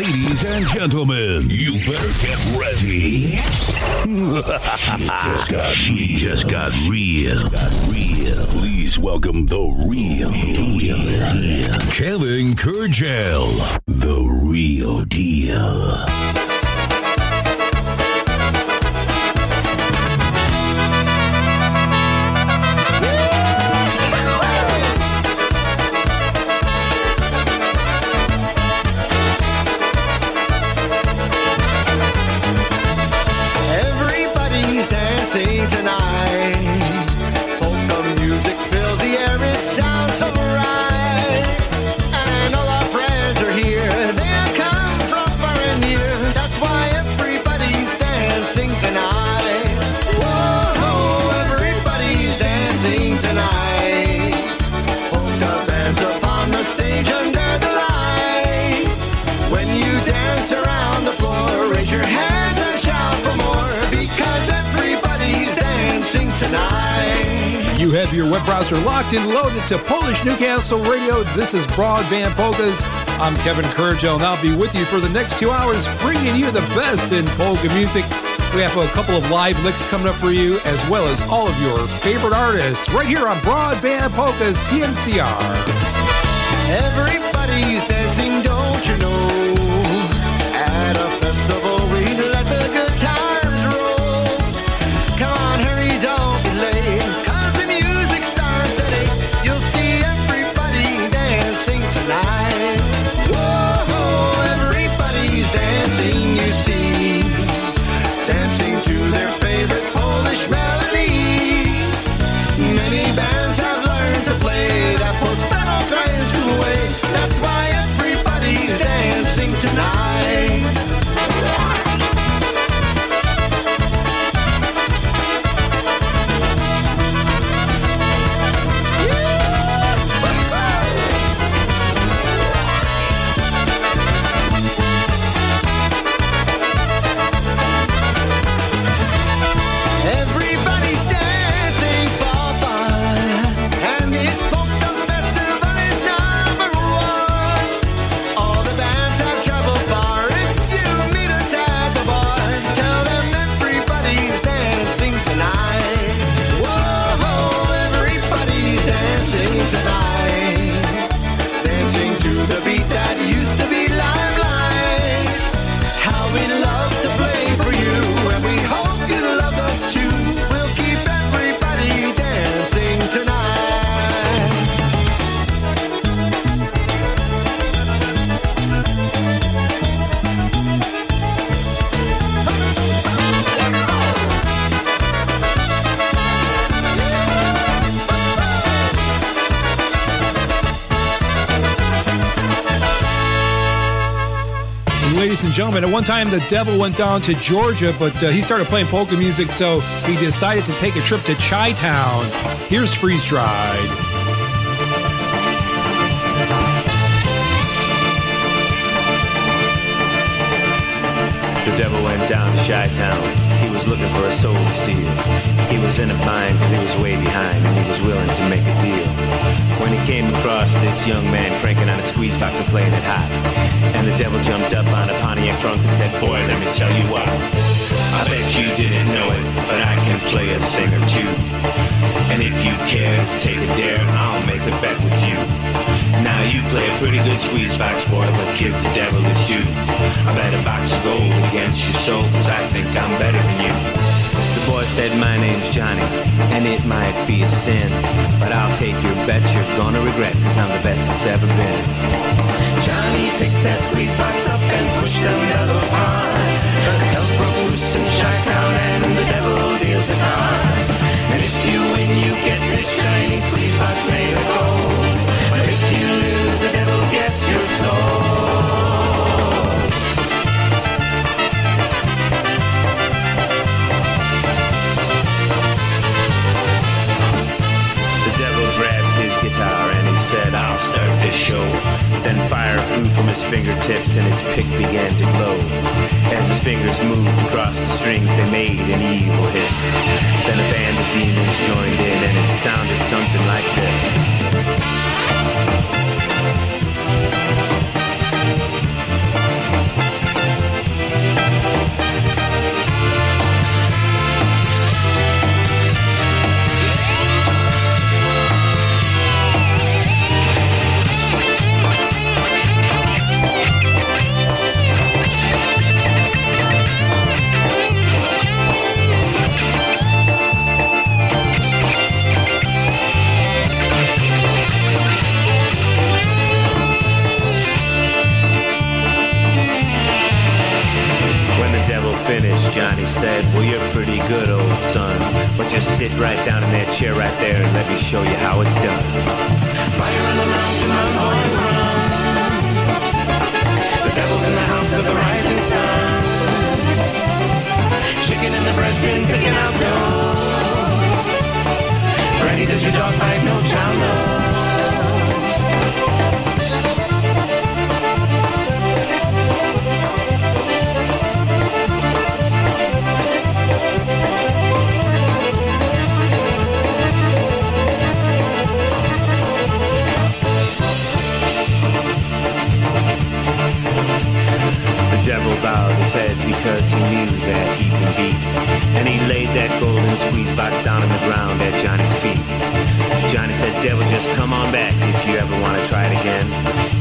Ladies and gentlemen, you better get ready. just got, she just got real. Real. Please welcome the real real, deal. Kevin Kurdziel. The real deal. Have your web browser locked and loaded to Polish Newcastle Radio. This is Broadband Polkas. I'm Kevin Kurdziel, and I'll be with you for the next two hours, bringing you the best in polka music. We have a couple of live licks coming up for you, as well as all of your favorite artists, right here on Broadband Polkas PNCR. Everybody's Ladies and gentlemen, at one time the devil went down to Georgia, but uh, he started playing polka music, so he decided to take a trip to Chi Town. Here's Freeze Dried. The devil went down to Chi Town. Was looking for a soul to steal. He was in a bind because he was way behind and he was willing to make a deal. When he came across this young man cranking on a squeeze box and playing it hot, and the devil jumped up on a Pontiac trunk and said, Boy, let me tell you what. I bet you didn't know it, but I can play a thing or two. And if you care, take a dare, I'll make a bet with you. Now you play a pretty good squeeze box, boy, but give the devil his due. I bet a box of gold against your soul, cause I think I'm better than you. The boy said, My name's Johnny, and it might be a sin, but I'll take your bet you're gonna regret, cause I'm the best it's ever been. Johnny, pick that squeeze box up and push them bellows hard. Broke in Chi-Town and the devil deals the cards. And if you win, you get this shiny squeeze box made of gold. But if you lose, the devil gets your soul. The devil grabbed his guitar and he said, I'll start this show. Then fire flew from his fingertips and his pick began to glow. As his fingers moved across the strings, they made an evil hiss. Then a band of demons joined in and it sounded something like this. Well, you're pretty good, old son. But just sit right down in that chair right there and let me show you how it's done. Fire in the mountain, run, boys, run. The devil's in the house of the rising sun. Chicken in the breast bin, picking out gold. Granny, does your dog bite? No child knows. Bowed his head because he knew that he'd been beat. And he laid that golden squeeze box down on the ground at Johnny's feet. Johnny said, Devil, just come on back if you ever want to try it again.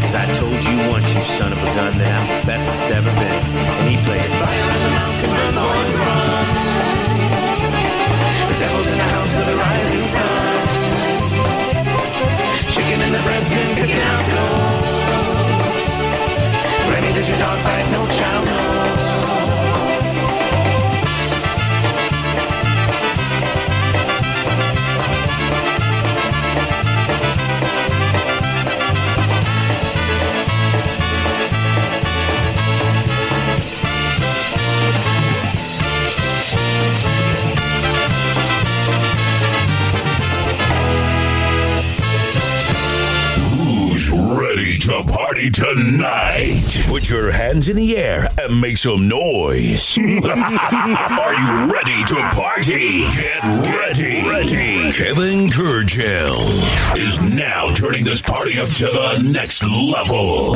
Cause I told you once, you son of a gun, that I'm the best that's ever been. And he played. Fire in the mountain, run, boys, run. The devil's in the house of the rising sun. Chicken in the bread picking out digital bank, no channel. party tonight. Put your hands in the air and make some noise. Are you ready to party? Get ready. ready. Kevin Kurdziel is now turning this party up to the next level.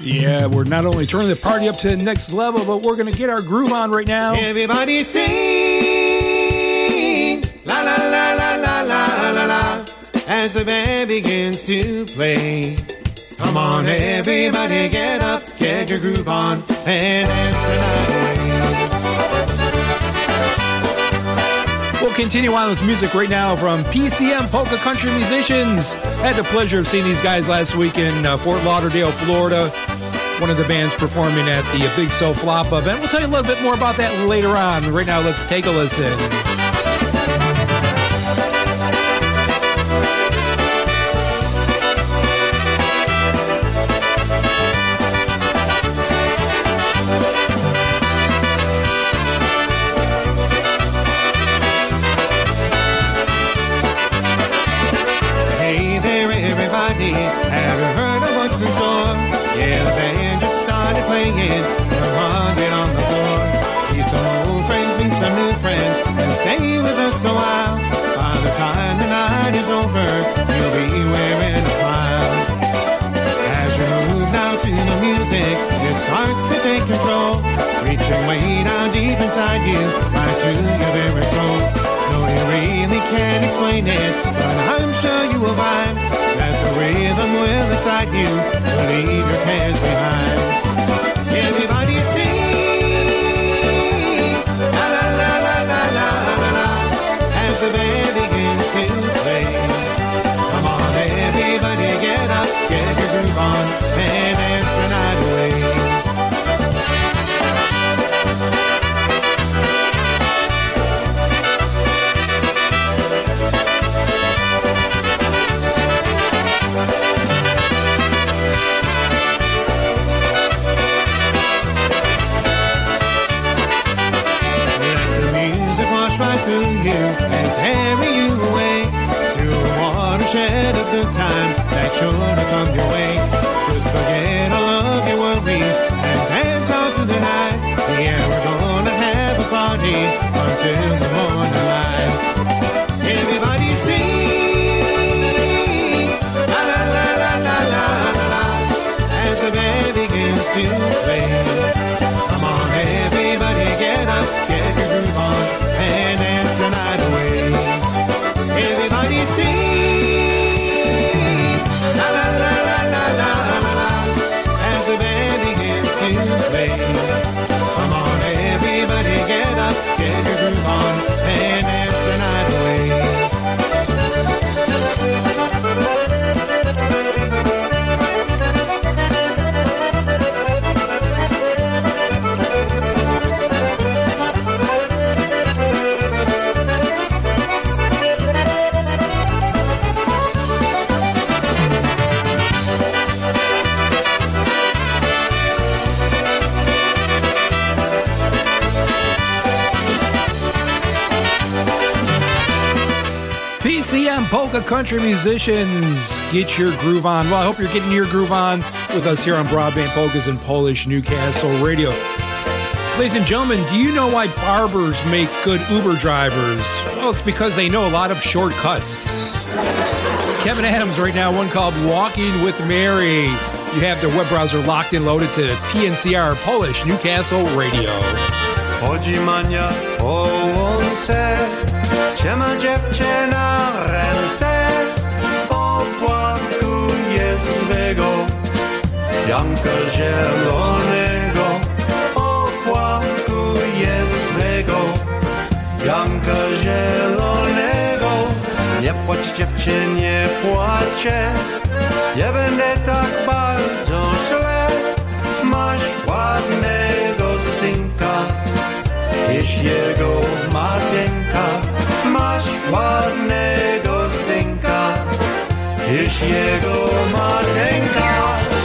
Yeah, we're not only turning the party up to the next level, but we're going to get our groove on right now. Everybody sing. La la la la la la la la. As the band begins to play. Come on, everybody, get up, get your groove on, and dance the night away. We'll continue on with music right now from PCM Polka Country Musicians. I had the pleasure of seeing these guys last week in uh, Fort Lauderdale, Florida. One of the bands performing at the Big So Flop event. We'll tell you a little bit more about that later on. Right now, let's take a listen. Inside you, to your very soul. No, you really can't explain it, but I'm sure you will find that the rhythm will excite you to leave your cares behind. Good times that sure to come your way. Just forget all of your worries and dance all through the night. Yeah, we're gonna have a party until Of country musicians. Get your groove on. Well, I hope you're getting your groove on with us here on Broadband Polkas and Polish Newcastle Radio. Ladies and gentlemen, do you know why barbers make good Uber drivers? Well, it's because they know a lot of shortcuts. Kevin Adams right now, one called Walking with Mary. You have their web browser locked and loaded to PNCR Polish Newcastle Radio. Gdzie ma dziewczyna ręce, opłakuje swego. Janka zielonego, opłakuje swego. Janka zielonego. Nie płacz dziewczynie, płacie, nie będę tak bardzo źle, masz ładnego synka. Tyś jego masz ładnego synka, tyś jego mateńka.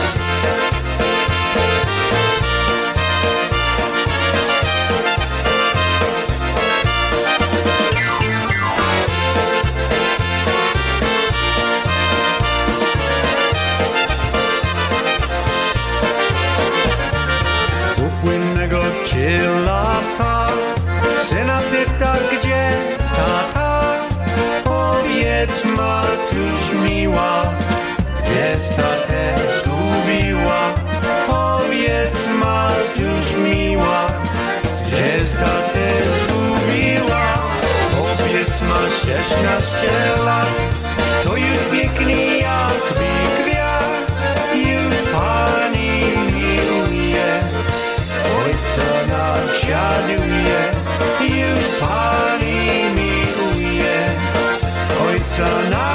Gdzie tatę zgubiła? Powiedz ma szesnaście lat, to już pięknie jak wigwiazd, już pani miłuje. Ojca naśladuje, już Pani miłuje. Ojca naśladuje.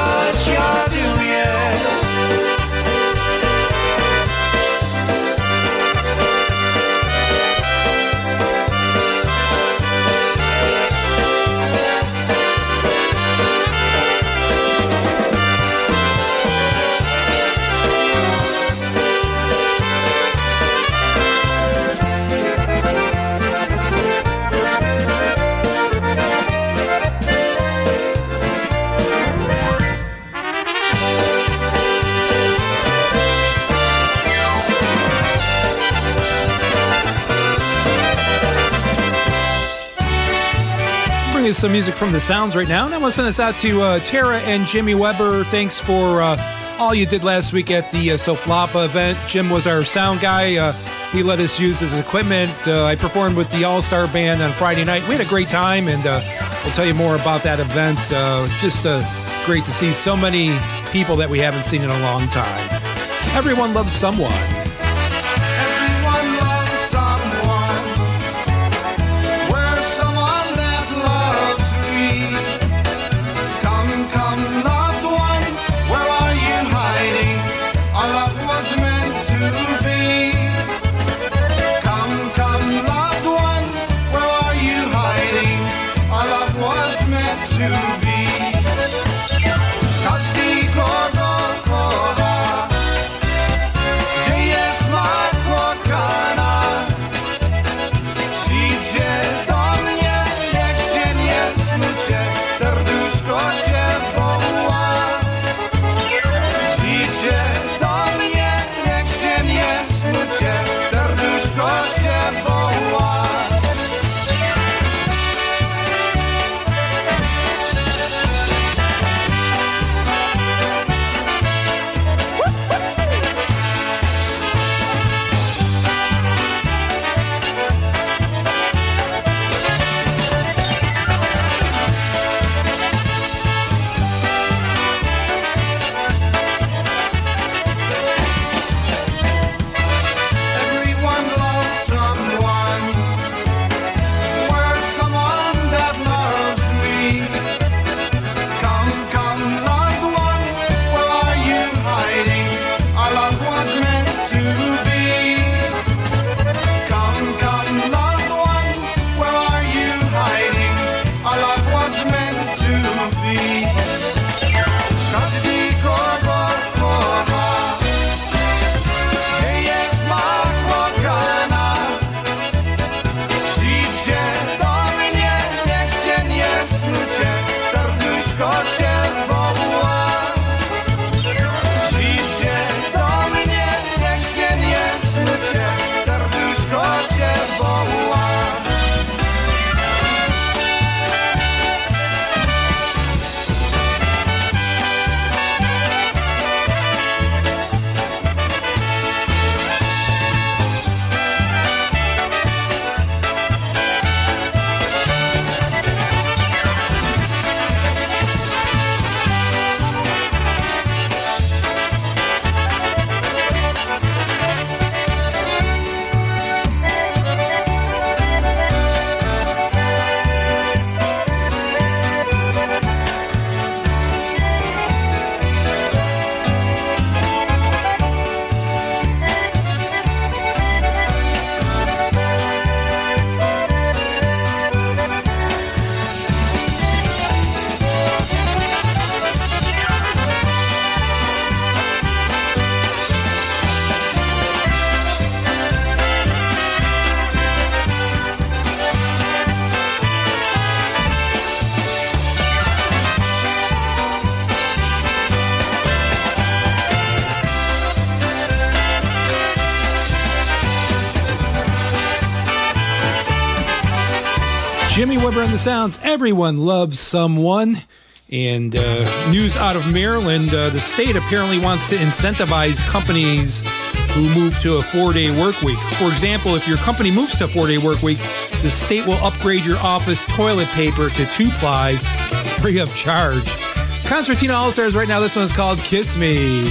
Some music from the sounds right now. And I want to send this out to uh, Tara and Jimmy Weber. Thanks for uh, all you did last week at the uh, Soflapa event. Jim was our sound guy. Uh, he let us use his equipment. Uh, I performed with the All Star Band on Friday night. We had a great time, and uh, we'll tell you more about that event. Just great to see so many people that we haven't seen in a long time. Everyone loves someone. The Sounds. Everyone loves someone. And uh, news out of Maryland uh, the state apparently wants to incentivize companies who move to a four day work week. For example, if your company moves to a four day work week, the state will upgrade your office toilet paper to two ply free of charge. Concertina All Stars right now, this one's called Kiss Me.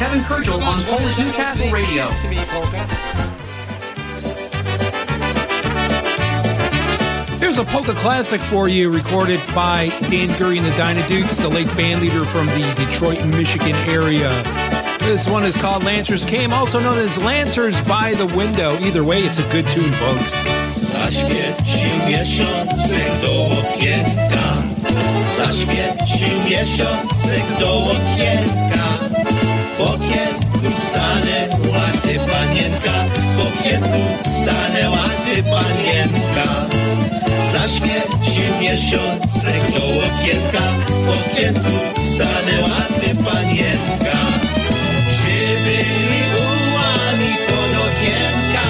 Kevin Kurdziel on Polish Newcastle Radio. Here's a polka classic for you, recorded by Dan Gurry and the Dynadukes, the late band leader from the Detroit, Michigan area. This one is called Lancers Came, also known as Lancers by the Window. Either way, it's a good tune, folks. Zaświecił miesiączek do okienka Zaświecił miesiączek do okienka Okienku stanęła ty panienka. W okienku stanęła panienka. Zaświecił miesiączek do okienka W okienku stanęła ty panienka. Przybyli ułani pod okienka.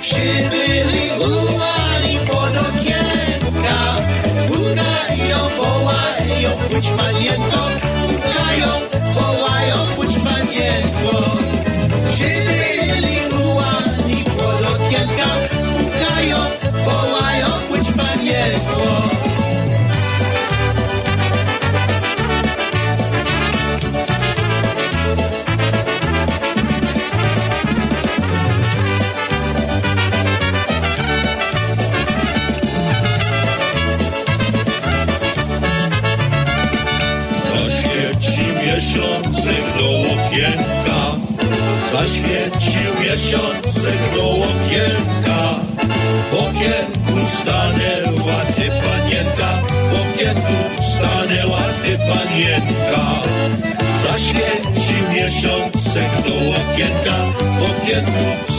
Przybyli ułani pod okienka. Pukają, wołają, pójdź panienko Pukają, pójdź W okienku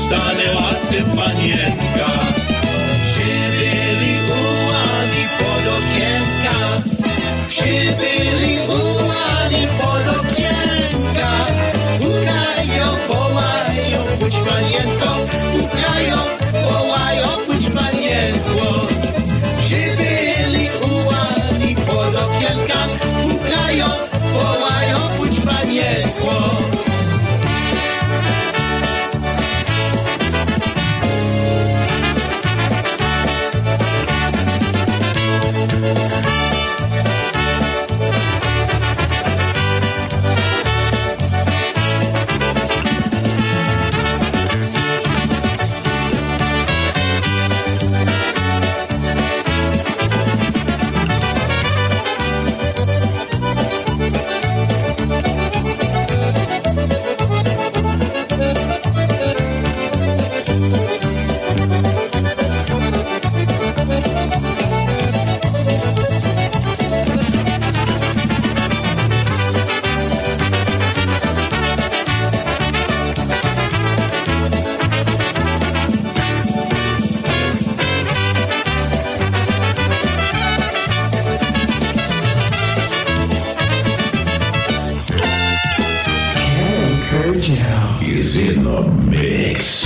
the mix.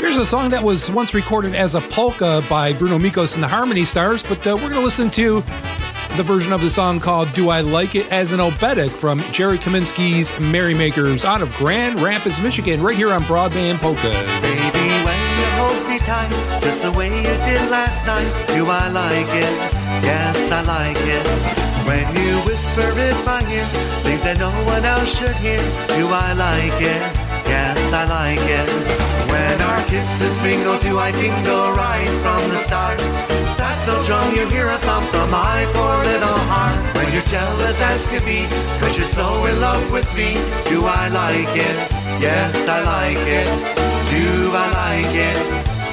Here's a song that was once recorded as a polka by Bruno Mikos and the Harmony Stars, but uh, we're going to listen to the version of the song called Do I Like It as an Obedic from Jerry Kaminsky's Merrymakers out of Grand Rapids, Michigan, right here on Broadband Polka. Baby, when you hold me tight, just the way you did last night, do I like it? Yes, I like it. When you whisper in my ear, things that no one else should hear, do I like it? Yes, I like it. When our kisses mingle, do I tingle right from the start? That's so drum you hear a thump from my poor little heart. When you're jealous as can be, cause you're so in love with me, do I like it? Yes, I like it. Do I like it?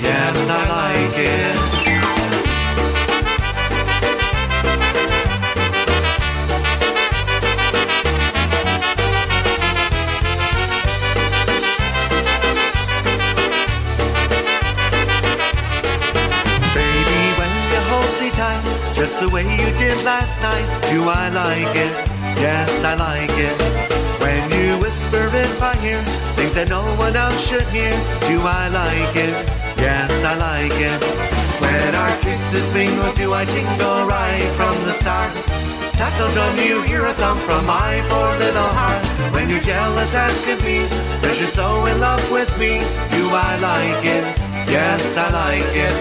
Yes, I like it. The way you did last night, do I like it? Yes, I like it. When you whisper in my ear, things that no one else should hear, do I like it? Yes, I like it. When our kisses mingle, do I tingle right from the start? That's so dumb you hear a thump from my poor little heart. When you're jealous as can be, cause you're so in love with me, do I like it? Yes, I like it.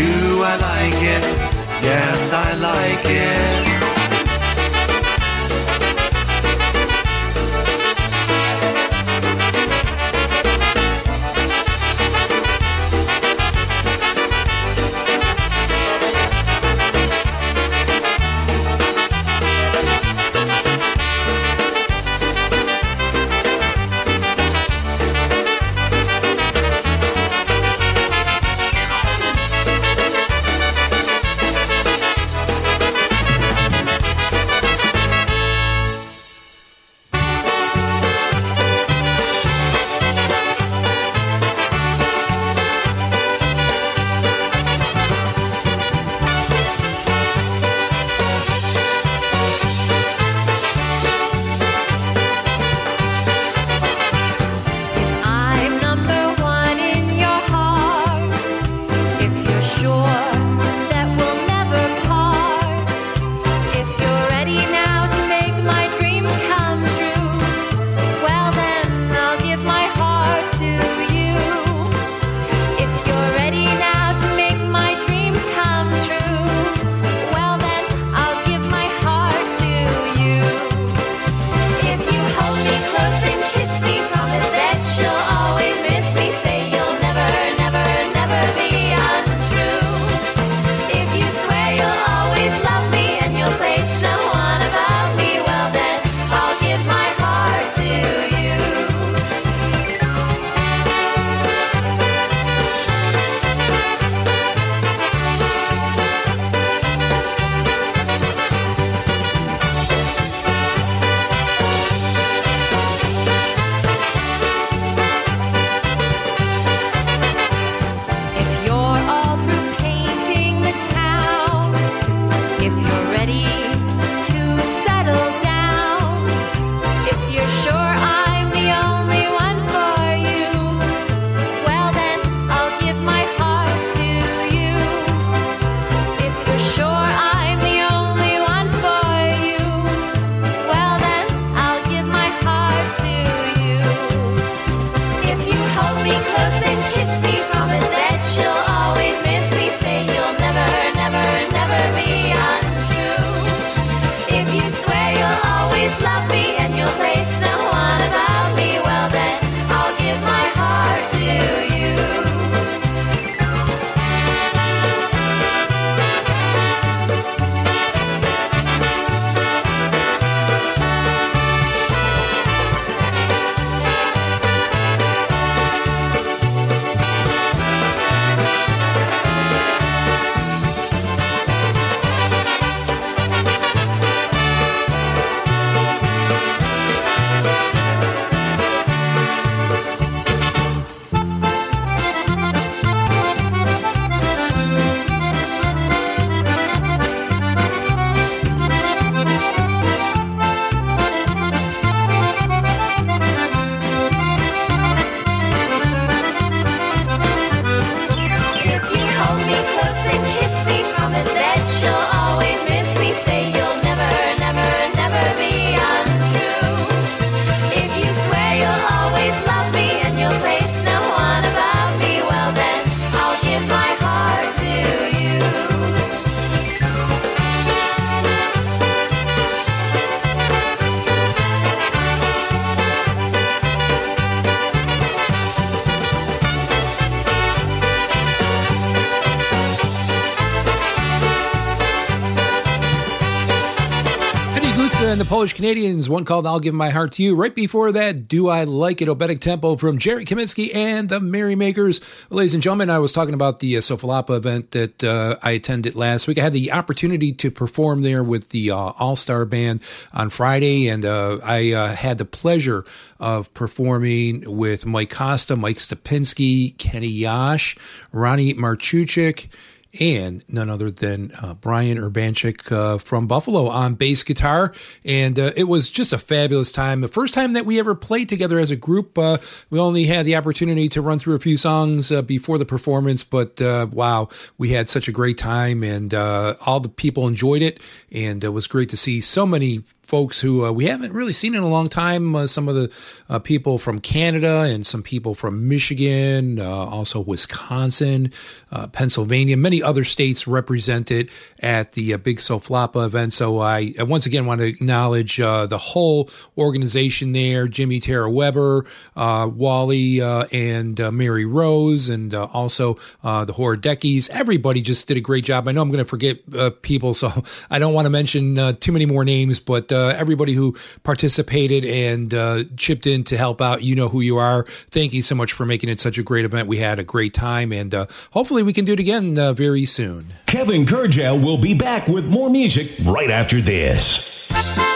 Do I like it? Yes, I like it. Polish Canadians, one called I'll Give My Heart to You. Right before that, Do I Like It? Obetic Tempo from Jerry Kaminsky and the Merrymakers. Well, ladies and gentlemen, I was talking about the uh, Sofalapa event that uh, I attended last week. I had the opportunity to perform there with the uh, All Star Band on Friday, and uh, I uh, had the pleasure of performing with Mike Costa, Mike Stepinski, Kenny Yash, Ronnie Marchuchik and none other than uh, Brian Urbanchik uh, from Buffalo on bass guitar. And uh, it was just a fabulous time. The first time that we ever played together as a group, uh, we only had the opportunity to run through a few songs uh, before the performance, but uh, wow, we had such a great time and all the people enjoyed it. And it was great to see so many folks who uh, we haven't really seen in a long time. Uh, some of the uh, people from Canada and some people from Michigan, uh, also Wisconsin, uh, Pennsylvania, many other states represented at the uh, Big Soflapa event. So I, I, once again want to acknowledge the whole organization there Jimmy Tara Weber, Wally, and Mary Rose, and also the Horodeckies. Everybody just did a great job. I know I'm going to forget people, so I don't want to mention too many more names, but uh, everybody who participated and uh, chipped in to help out. You know who you are. Thank you so much for making it such a great event. We had a great time, and uh, hopefully we can do it again uh, very soon. Kevin Kurdziel will be back with more music right after this.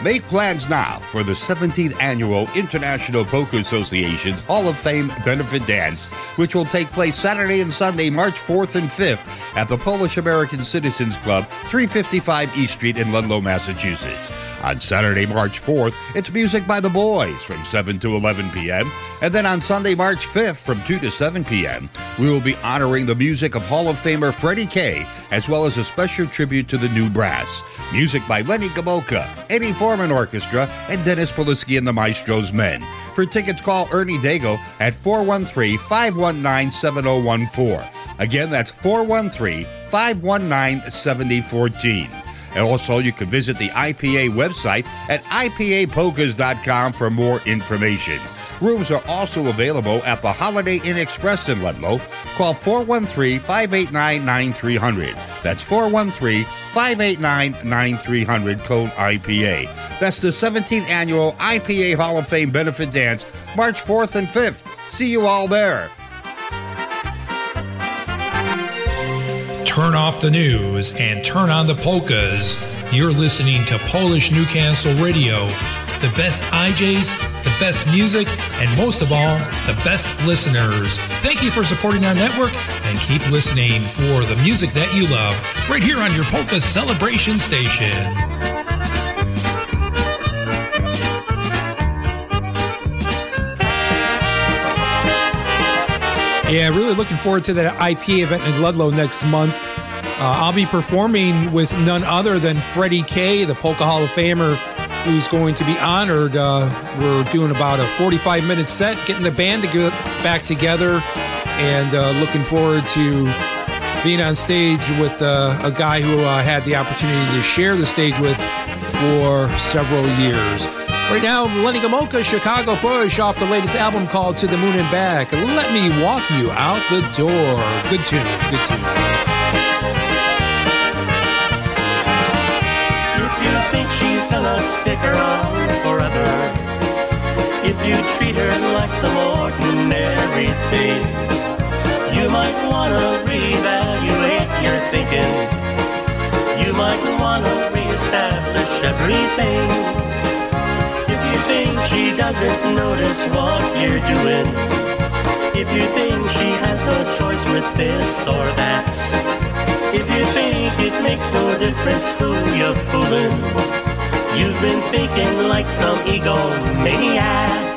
Make plans now for the 17th Annual International Polka Association's Hall of Fame Benefit Dance, which will take place Saturday and Sunday, March 4th and 5th at the Polish American Citizens Club, 355 East Street in Ludlow, Massachusetts. On Saturday, March 4th, it's Music by the Boys from 7 to 11 p.m. And then on Sunday, March 5th from 2 to 7 p.m., we will be honoring the music of Hall of Famer Freddie Kay, as well as a special tribute to the new brass. Music by Lenny Gomulka, Eddie Foreman Orchestra, and Dennis Polisky and the Maestro's Men. For tickets, call Ernie Dago at 413 519 7014. Again, that's 413 519 7014. And also, you can visit the IPA website at IPAPolkas.com for more information. Rooms are also available at the Holiday Inn Express in Ludlow. Call 413 589 9300. That's 413 589 9300, code IPA. That's the 17th annual IPA Hall of Fame benefit dance, March 4th and 5th. See you all there. turn off the news and turn on the polkas. You're listening to Polish Newcastle Radio, the best IJs, best music, and most of all, the best listeners. Thank you for supporting our network and keep listening for the music that you love right here on your Polka Celebration Station. Yeah, really looking forward to that IPA event in Ludlow next month. Uh, I'll be performing with none other than Freddie Kay, the Polka Hall of Famer, who's going to be honored. Uh, we're doing about a 45 minute set, getting the band to get back together, and uh, looking forward to being on stage with uh, a guy who I had the opportunity to share the stage with for several years. Right now, Lenny Gomulka, Chicago Push, off the latest album called To the Moon and Back. Let me walk you out the door. Good tune, good tune. Gonna stick around forever. If you treat her like some ordinary thing, you might wanna reevaluate your thinking. You might wanna reestablish everything. If you think she doesn't notice what you're doing, if you think she has no choice with this or that, if you think it makes no difference who you're fooling, You've been thinking like some egomaniac.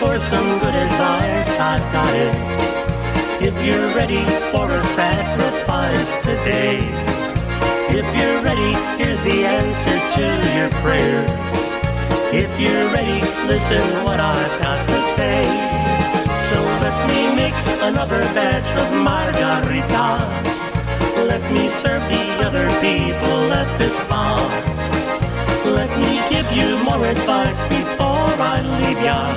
For some good advice, I've got it. You're ready for a sacrifice today, if you're ready, here's the answer to your prayers. If you're ready, listen what I've got to say. So let me makes another batch of margaritas. Let me serve the other people at this bar. Let me give you more advice before I leave ya.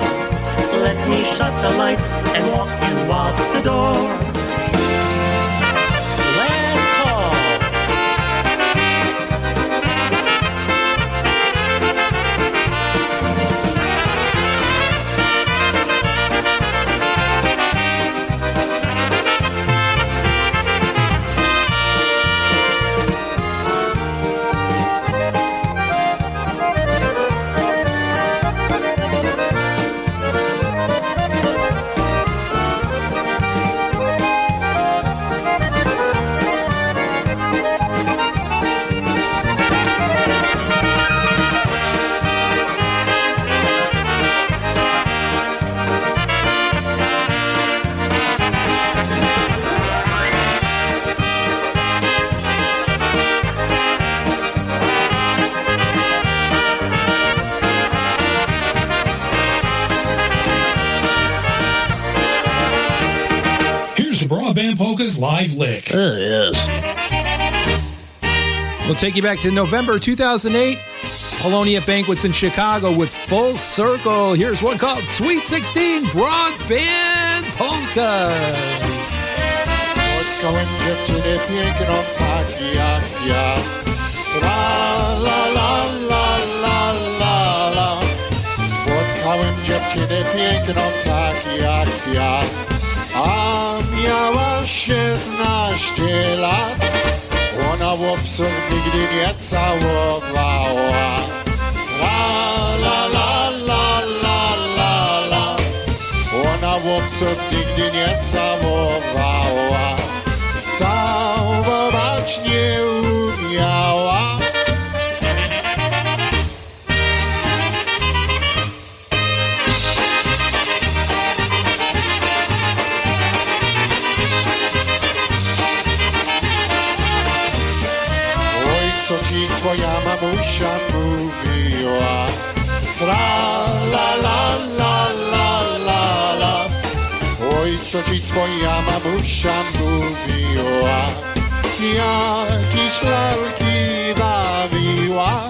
Let me shut the lights and walk you out the door. Live lick. Oh, yes. We'll take you back to November 2008. Polonia Banquets in Chicago with Full Circle. Here's one called Sweet 16 Broadband Polka. Spotkałem dziewczynę piękną tak jak ja. La la la la la la la. Spotkałem dziewczynę piękną tak jak ja. A miała 16 lat. Ona łopsów nigdy nie całowała. La la la la la la la. Ona łopsów nigdy nie całowała. Całować nie umiała. Mamusia mówiła? Tra la la la la la la. Oj, co ci twoja mamusia mówiła? Jakieś lalki bawiła.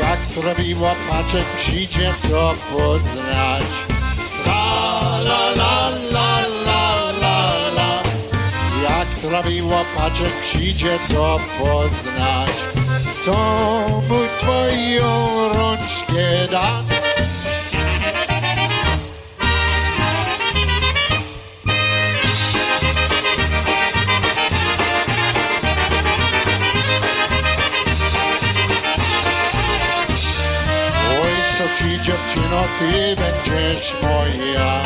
Jak robiła paczek, przyjdzie to poznać. Tra la la la Jak trawiła paczek, przyjdzie to poznać. Co mu twoją rączkę da? Oj, co ci dziewczyno, ty będziesz moja.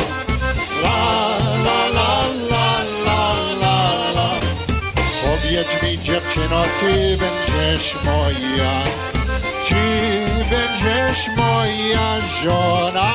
Powiedz mi dziewczyno, ty będziesz moja. Czy będziesz moja żona?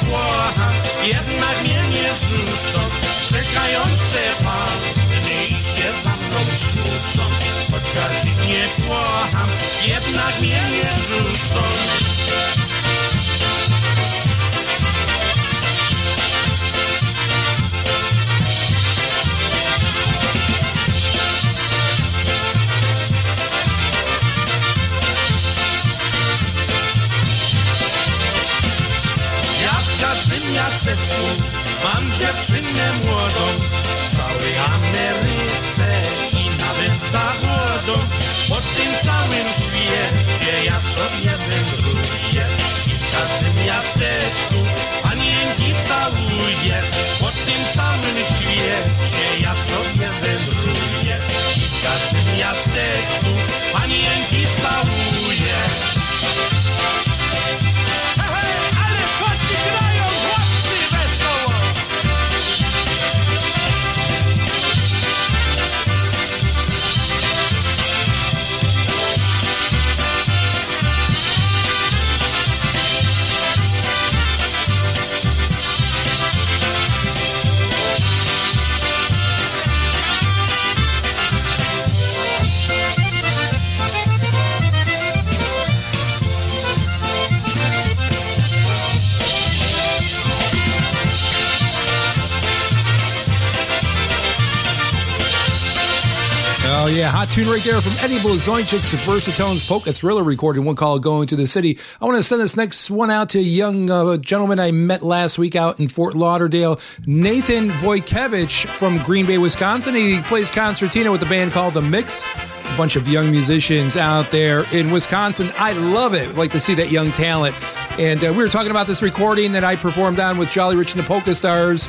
Kocham, jednak mnie nie rzucą. Czekające panny idzie za mną smucą, chociaż ich nie kocham, jednak mnie nie rzucą. Tune right there from Eddie Blazonczyk's Versatones Polka Thriller recording, one called Going to the City. I want to send this next one out to a young uh, gentleman I met last week out in Fort Lauderdale, Nathan Wojkiewicz from Green Bay, Wisconsin. He plays concertina with a band called The Mix. A bunch of young musicians out there in Wisconsin. I love it. like to see that young talent. And uh, we were talking about this recording that I performed on with Jolly Rich and the Polka Stars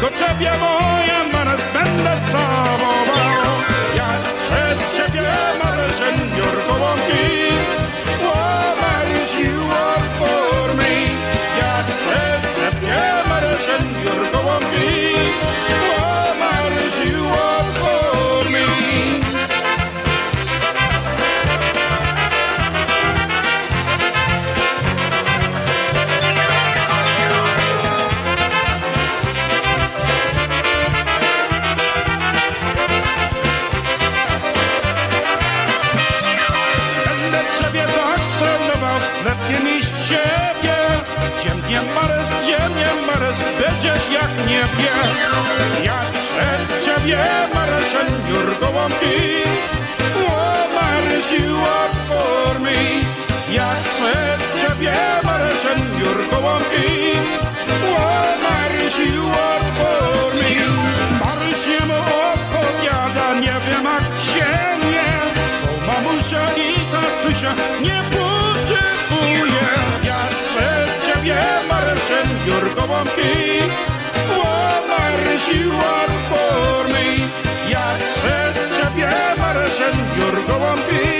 wędrował. Tylko ciebie moja manes będę całował Ja jak niebie. Ja chcę ciebie, mares, senior gołąbki. Oh, Maryś, you are for me. Ja chcę ciebie, mares, senior gołąbki. Oh, Maryś, you are for me. Maryś jemu opowiada, nie wiem jak ciemnie. Bo mamusia i tatusia nie Maryś, you are for me. Ja chcę ciebie, Marysię,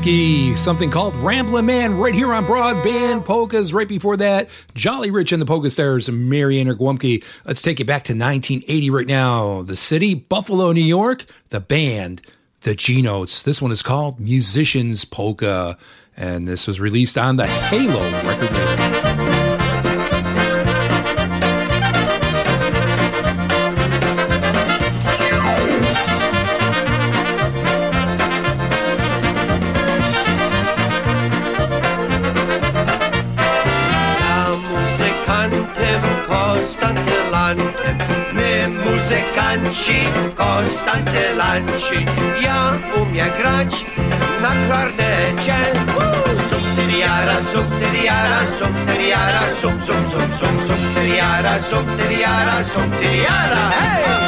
Something called Ramblin' Man, right here on Broadband Polkas. Right before that, Jolly Rich and the Polka Stars, Marianne Gwumke. Let's take it back to 1980 right now. The city, Buffalo, New York. The band, the G Notes. This one is called Musicians Polka, and this was released on the Halo record label. Ostańcie lanci, ja umiem grać na klarnecie. Subtyriara, subtyriara, subtyriara, sub, sub, sub, sub, subtyriara, subtyriara, subtyriara, hej!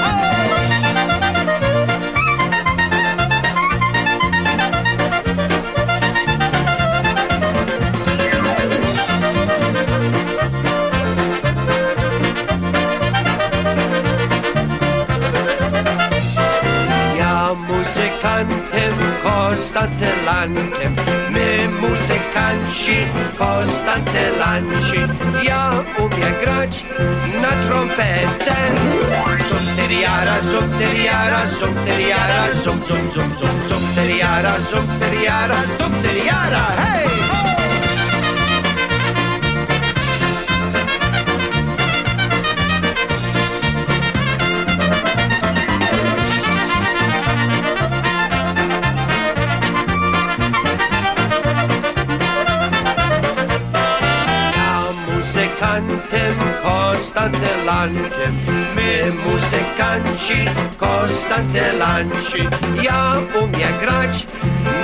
Constante Constantelante Med muzikanci Constantelanci Ja umiem grać na trompece Subteriara, subteriara, subteriara Sub, sub, sub, sub, subteriara, subteriara Subteriara, hej! Konstantylantem, my muzykanci konstantylanci. Ja umiem grać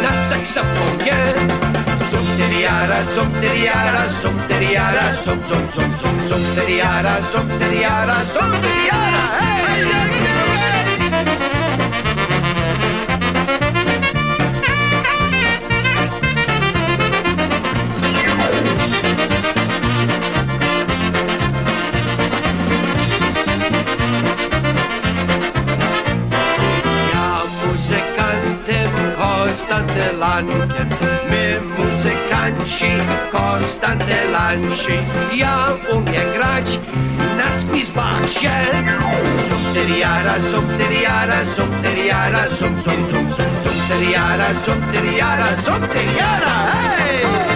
na saksofonie. Sumteriara, sumteriara, sumteriara, sum, sum, sum, sum, sumteriara, sumteriara, sumteriara, hej! Eh! Lanke Med muzykanci Konstante Lanci Ja umie grać na skwizbaksie Subteriara, subteriara, subteriara Sub, sub, sub, sub, subteriara, subteriara Subteriara, hej!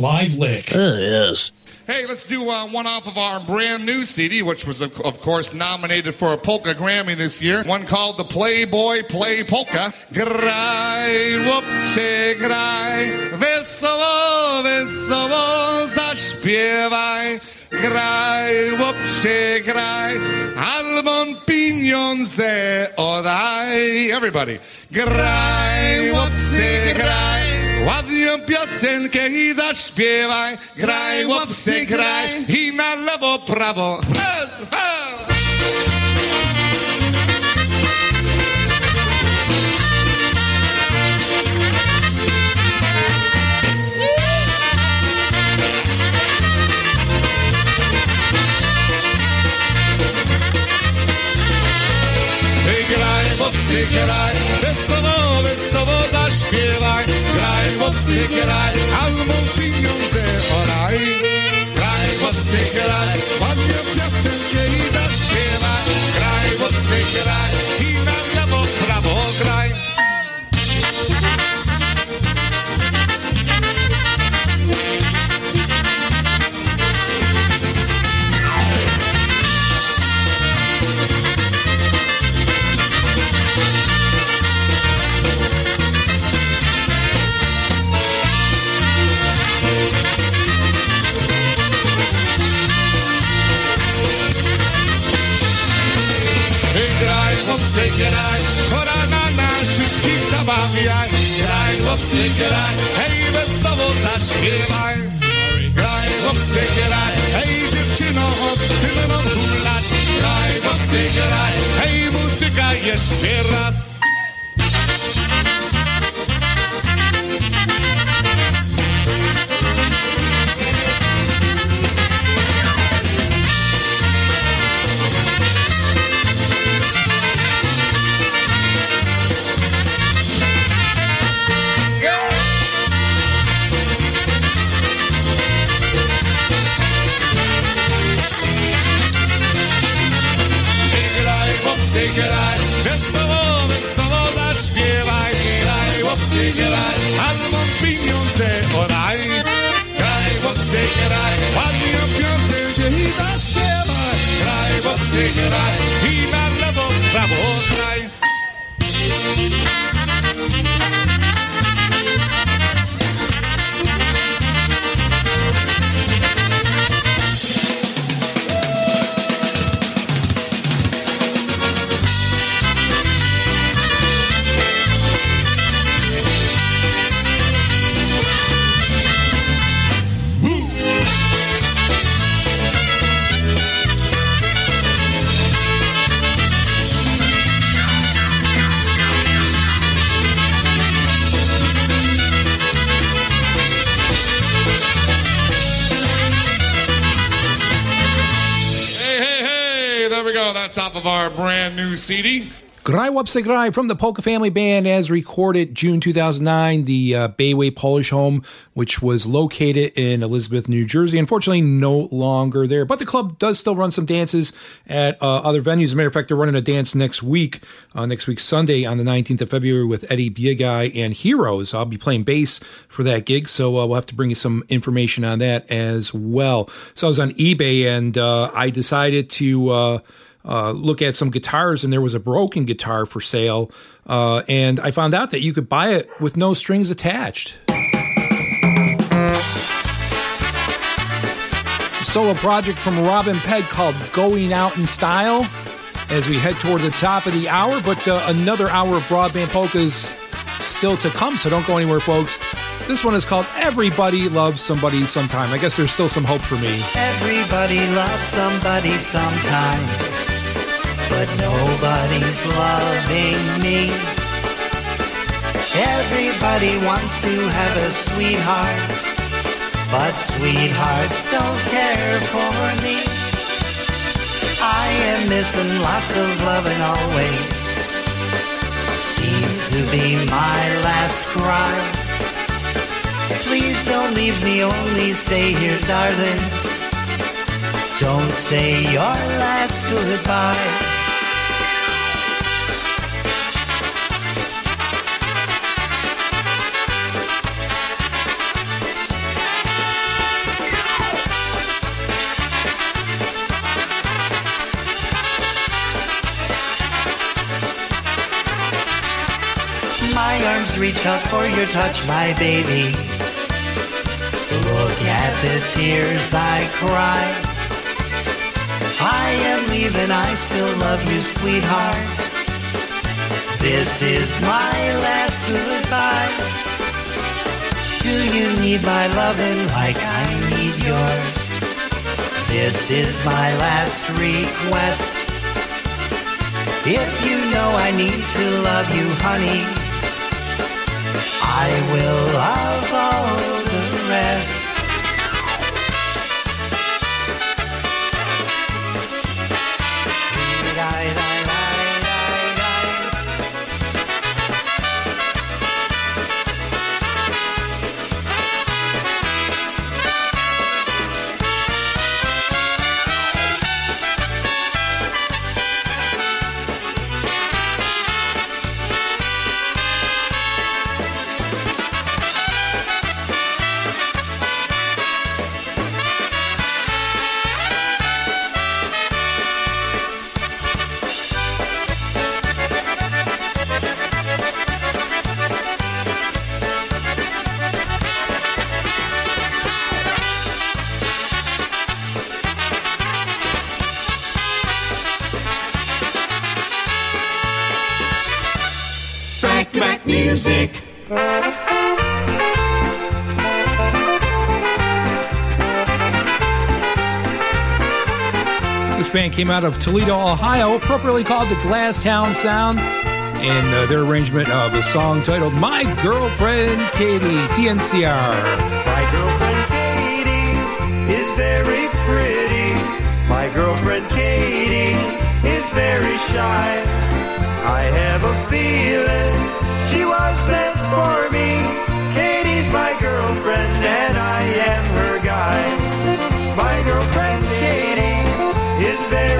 Live lick. yes. Hey, let's do uh, one off of our brand new CD, which was, of, of course, nominated for a Polka Grammy this year. One called the Playboy Play Polka. Graj, chłopcze, graj, wesoło, wesoło, zaśpiewaj. Graj, chłopcze, graj, albo pieniądze oddaj. Everybody. Graj, chłopcze, graj, ładną piosenkę i zaśpiewaj. Graj, chłopcze, graj i na lewo, prawo. Graj, chłopcy, graj, zaśpiewaj. Graj, chłopcy, graj, albo pieniądze oraj. Graj, chłopcy, graj, ładnie piosenkę i zaśpiewaj. Graj, chłopcy, graj, zabawiaj. Graj, chłopcy, graj, hej, wesoło zaśpiewaj. Graj, chłopcy, graj, hej, dziewczyno, ty mną hulać. Graj, chłopcy, graj, hej, muzyka jeszcze chłopcy, graj, wesoło, wesoło zaśpiewaj. Graj, chłopcy, graj, albo pieniądze oddaj. Graj, chłopcy, graj, ładnie piosenkę i zaśpiewaj. Graj, chłopcy, graj, of our brand new CD. Wapse Graj from the Polka Family Band as recorded June 2009, the uh, Bayway Polish home, which was located in Elizabeth, New Jersey. Unfortunately, no longer there, but the club does still run some dances at uh, other venues. As a matter of fact, they're running a dance next week, uh, next week, Sunday on the 19th of February with Eddie Biegai and Heroes. I'll be playing bass for that gig, so uh, we'll have to bring you some information on that as well. So I was on eBay and uh, I decided to uh, look at some guitars, and there was a broken guitar for sale. Uh, and I found out that you could buy it with no strings attached. Solo project from Robin Peg called Going Out in Style as we head toward the top of the hour, but uh, another hour of broadband polkas still to come, so don't go anywhere, folks. This one is called Everybody Loves Somebody Sometime. I guess there's still some hope for me. Everybody loves somebody sometime, but nobody's loving me. Everybody wants to have a sweetheart, but sweethearts don't care for me. I am missing lots of loving always. Seems to be my last cry. Please don't leave me, only stay here, darling. Don't say your last goodbye. Arms reach out for your touch, my baby. Look at the tears I cry. I am leaving, I still love you, sweetheart. This is my last goodbye. Do you need my loving like I need yours? This is my last request. If you know I need to love you, honey, I will love all the rest. Band came out of Toledo, Ohio, appropriately called the Glasstown Sound, in uh, their arrangement of a song titled My Girlfriend Katie, PNCR. My girlfriend Katie is very pretty. My girlfriend Katie is very shy. I have a feeling she was meant for me. Katie's my girlfriend is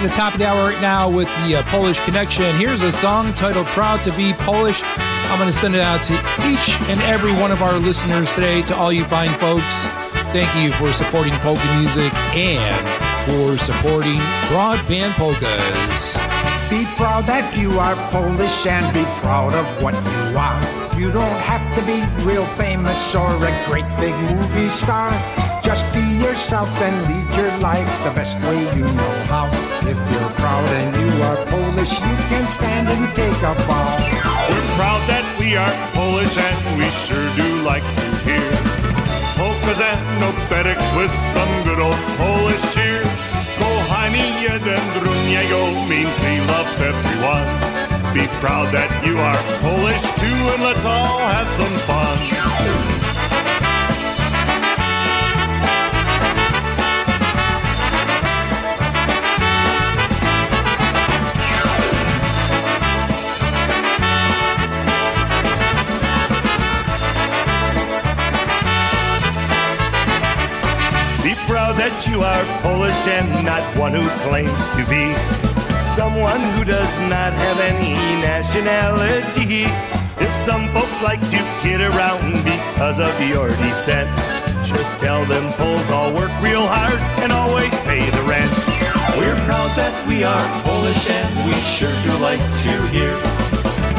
to the top of the hour right now with the uh, Polish Connection. Here's a song titled Proud to Be Polish. I'm going to send it out to each and every one of our listeners today, to all you fine folks. Thank you for supporting polka music and for supporting Broadband Polkas. Be proud that you are Polish and be proud of what you are. You don't have to be real famous or a great big movie star. Yourself and lead your life the best way you know how. If you're proud and you are Polish, you can stand and take a bow. We're proud that we are Polish and we sure do like to hear polkas and obereks with some good old Polish cheer. Kochani jeden drugiego means we love everyone. Be proud that you are Polish too and let's all have some fun. That you are Polish and not one who claims to be someone who does not have any nationality. If some folks like to kid around because of your descent, just tell them Poles all work real hard and always pay the rent. We're proud that we are Polish and we sure do like to hear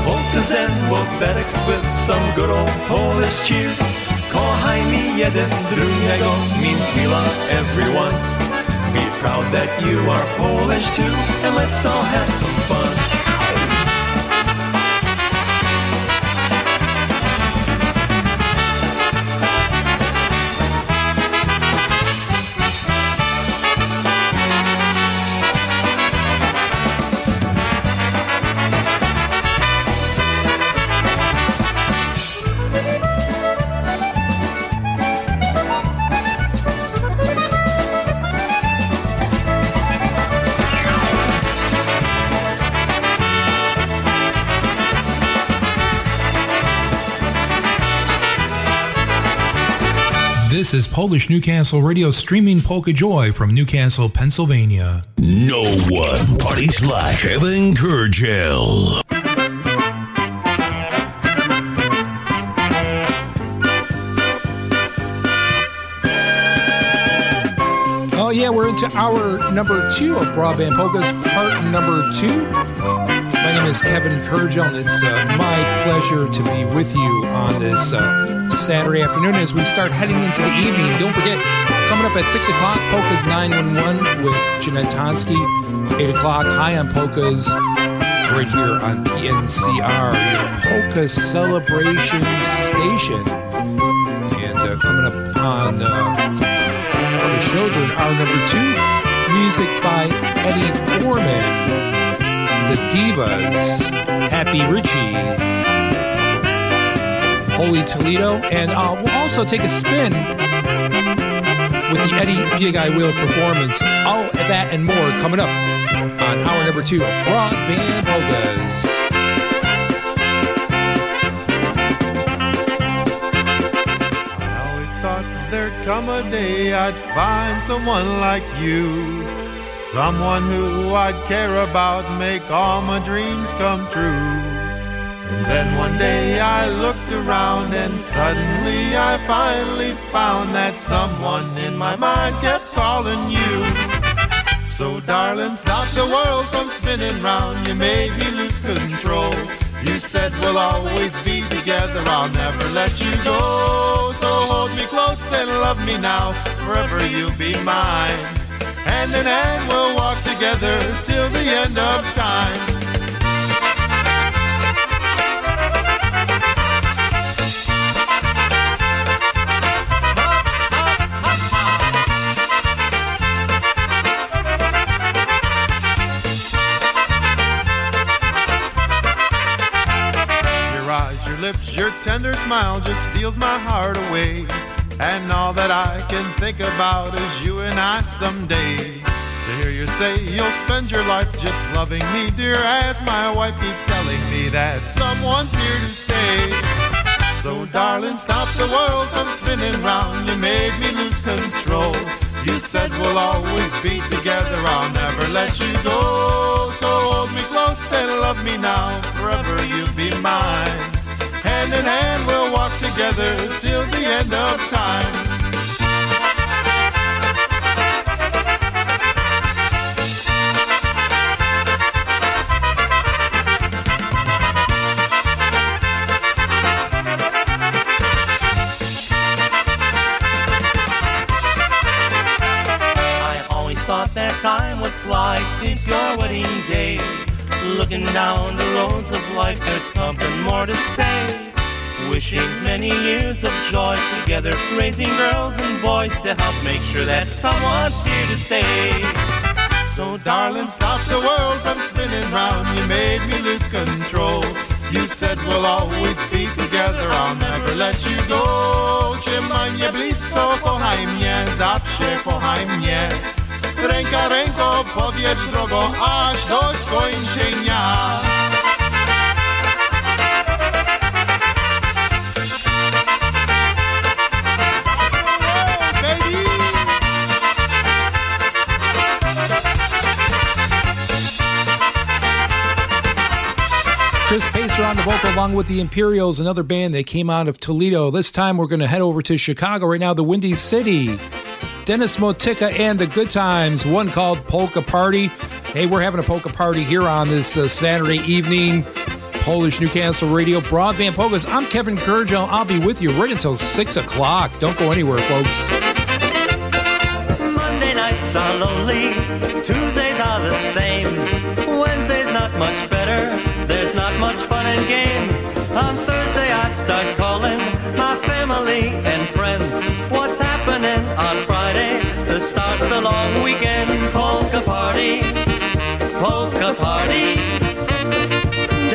polkas and wobetics with some good old Polish cheer. Mi jeden drugiego means we love everyone. Be proud that you are Polish too, and let's all have some fun. This is Polish Newcastle Radio streaming Polka Joy from Newcastle, Pennsylvania. No one parties like Kevin Kurdziel. Oh, yeah, we're into hour number two of Broadband Polkas, part number two. My name is Kevin Kurdziel, and it's uh, my pleasure to be with you on this uh, Saturday afternoon as we start heading into the evening. Don't forget, coming up at 6 o'clock, Polkas 911 with Jeanette Tonsky. 8 o'clock, High on Polkas, right here on PNCR, your Polka Celebration Station. And uh, coming up on uh, the Children, hour number two, music by Eddie Foreman, The Divas, Happy Richie, Holy Toledo, and uh, we'll also take a spin with the Eddie Gig I Will performance. All that and more coming up on hour number two of Broadband Polkas. There'd come a day I'd find someone like you. Someone who I'd care about, make all my dreams come true. Then one day I looked around and suddenly I finally found that someone in my mind kept calling you. So darling, stop the world from spinning round. You made me lose control. You said we'll always be together. I'll never let you go. So hold me close and love me now. Forever you'll be mine. Hand in hand we'll walk together till the end of time. Lips, your tender smile just steals my heart away. And all that I can think about is you and I someday. To hear you say you'll spend your life just loving me, dear, as my wife keeps telling me that someone's here to stay. So, darling, stop the world from spinning round. You made me lose control. You said we'll always be together. I'll never let you go. So hold me close and love me now. Forever you'll be mine. Hand in hand we'll walk together till the end of time. I always thought that time would fly since your wedding day. Looking down the roads of life, there's something more to say. Wishing many years of joy together, raising girls and boys to help make sure that someone's here to stay. So, darling, stop the world from spinning round. You made me lose control. You said we'll always be together. I'll never let you go. Trzymaj blisko, kochaj mnie, zawsze kochaj mnie. Ręka ręko, podjedź drogą, aż do skończenia. On the vocal along with the Imperials, another band that came out of Toledo. This time we're going to head over to Chicago right now, the Windy City. Dennis Motika and the Good Times, one called Polka Party. Hey, we're having a polka party here on this uh, Saturday evening. Polish Newcastle Radio Broadband Polkas. I'm Kevin Kurdziel. I'll be with you right until 6 o'clock. Don't go anywhere, folks. Monday nights are lonely, Tuesdays are the same. Wednesday's not much better, there's not much fun games. On Thursday I start calling my family and friends. What's happening on Friday The start of the long weekend? Polka party, polka party.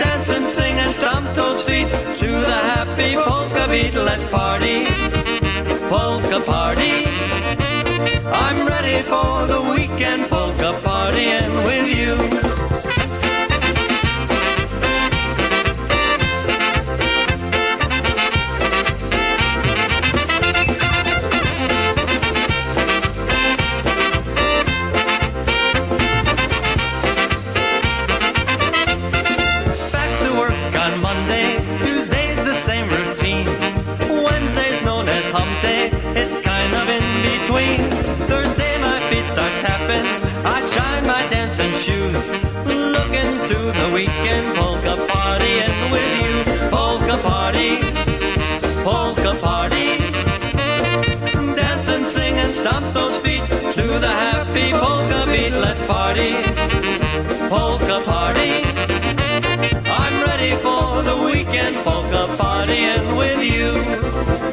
Dance and sing and stomp those feet to the happy polka beat. Let's party, polka party. I'm ready for the weekend polka partying with you. Weekend polka party and with you. Polka party. Polka party. Dance and sing and stomp those feet to the happy polka beat. Let's party. Polka party. I'm ready for the weekend polka partying with you.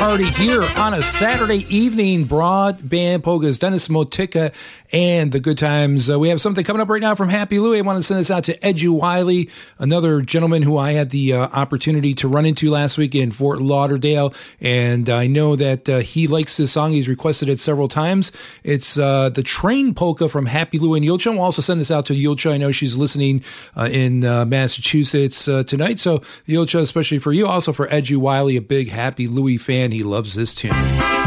Party here on a Saturday evening. Broadband polkas, Dennis Motika and the Good Times. Uh, we have something coming up right now from Happy Louie. I want to send this out to Edu Wiley, another gentleman who I had the uh, opportunity to run into last week in Fort Lauderdale. And I know that uh, he likes this song. He's requested it several times. It's uh, the Train Polka from Happy Louie and Julcia. We'll also send this out to Julcia. I know she's listening uh, in uh, Massachusetts tonight. So, Julcia, especially for you, also for Edu Wiley, a big Happy Louie fan. He loves this tune.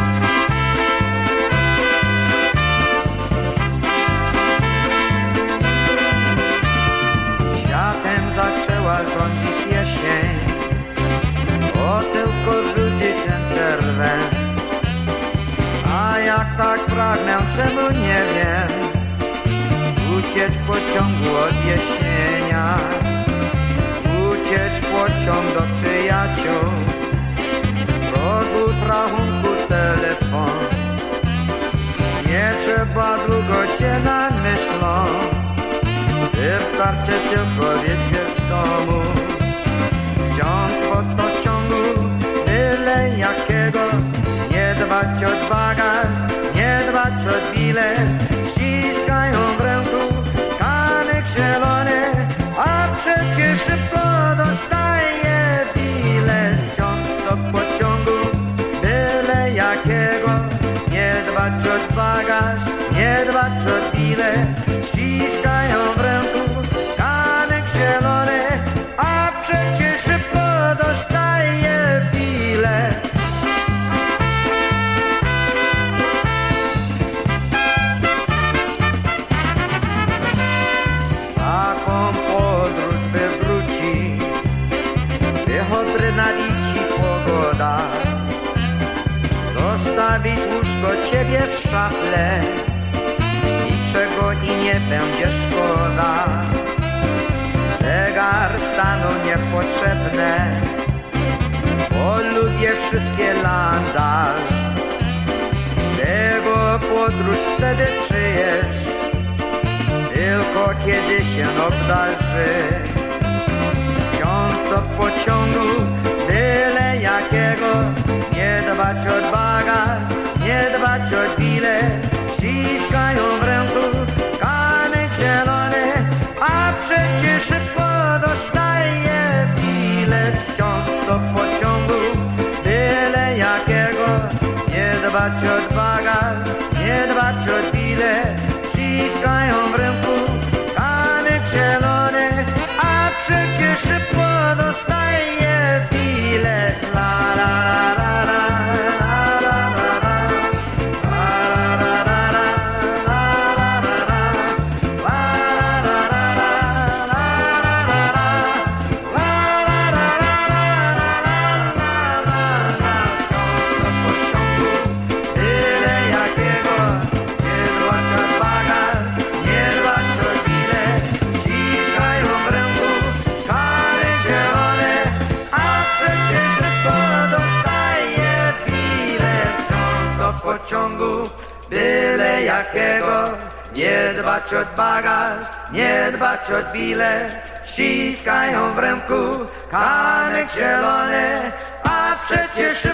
Uciec w pociągu od jesienia. Uciec w pociąg do przyjaciół. Rogu rachunku telefon. Nie trzeba długo się namyślą Wystarczy tylko wiecie w domu. Wsiąść pod pociągu Byle jakiego. Nie dbać o bagaż Nie dbać o bilet Nie dbać o bilet Ściskają w ręku kamek zielony, a przecież szybko dostaje bilet. Taką podróż wywróci, wychodry na lici pogoda. Zostawić łóżko ciebie w szafle, będzie szkoda. Zegar stanu niepotrzebne, bo lubię wszystkie landa. Tego podróż wtedy przyjesz, tylko kiedy się obdarzy. Wsiądź do pociągu, byle jakiego, nie dbać odwaga, nie dbać o chwilę, ściskają w ręku nie dbać dbać od bagaż, nie dbać o chwilę, ściskają w ręku kamek zielony, a przecież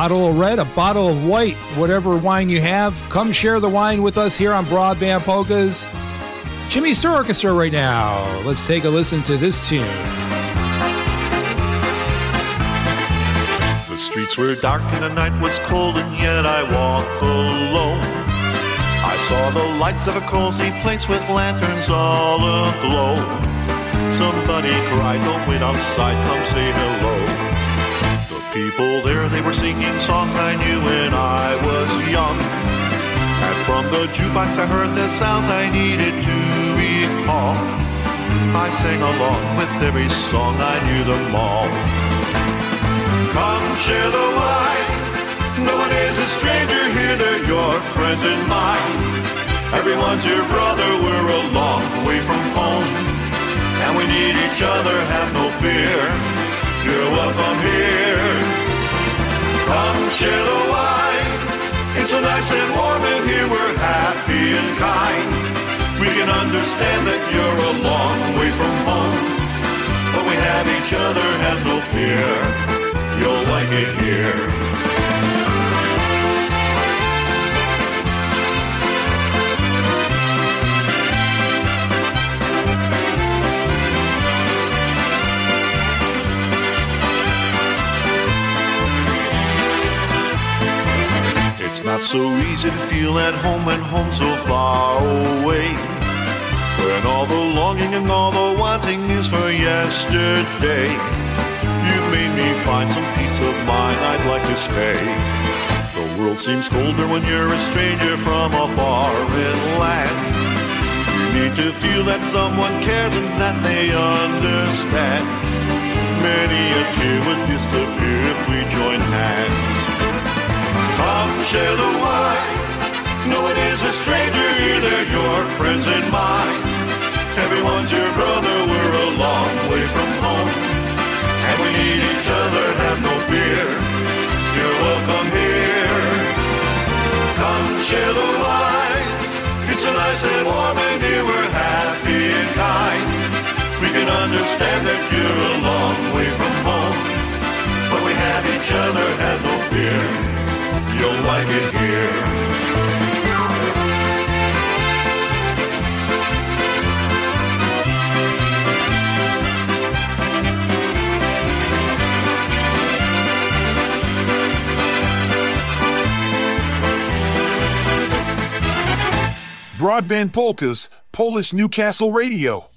bottle of red, a bottle of white, whatever wine you have, come share the wine with us here on Broadband Polkas. Jimmy Sturr Orchestra right now. Let's take a listen to this tune. The streets were dark and the night was cold, and yet I walk alone. I saw the lights of a cozy place with lanterns all aglow. Somebody cried, Don't wait outside, come say hello. People there, they were singing songs I knew when I was young. And from the jukebox, I heard the sounds I needed to recall. I sang along with every song, I knew them all. Come share the wine. No one is a stranger here, they're your friends and mine. Everyone's your brother, we're a long way from home. And we need each other, have no fear. You're welcome here. Come share the wine. It's so nice and warm in here, we're happy and kind. We can understand that you're a long way from home. But we have each other, have no fear. You'll like it here. It's not so easy to feel at home when home's so far away. When all the longing and all the wanting is for yesterday. You've made me find some peace of mind, I'd like to stay. The world seems colder when you're a stranger from a foreign land. You need to feel that someone cares and that they understand. Many a tear would disappear if we joined hands. Come share the wine. No one is a stranger here, they're your friends and mine. Everyone's your brother, we're a long way from home. And we need each other, have no fear. You're welcome here. Come share the wine. It's so nice and warm and here we're happy and kind. We can understand that you're a long way from home. But we have each other, have no fear. You'll like it here. Broadband Polkas, Polish Newcastle Radio.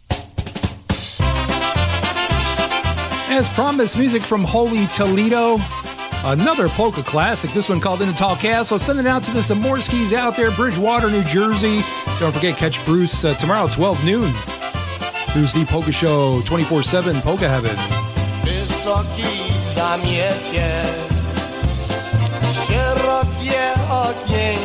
As promised, music from Holy Toledo. Another polka classic, this one called In a Tall Castle. Send it out to the Zamorskis out there, Bridgewater, New Jersey. Don't forget, catch Bruce uh, tomorrow, 12 noon. Bruce D Polka Show, 24 7 Polka Heaven. Wysoki zamiecie, szerokie okienka,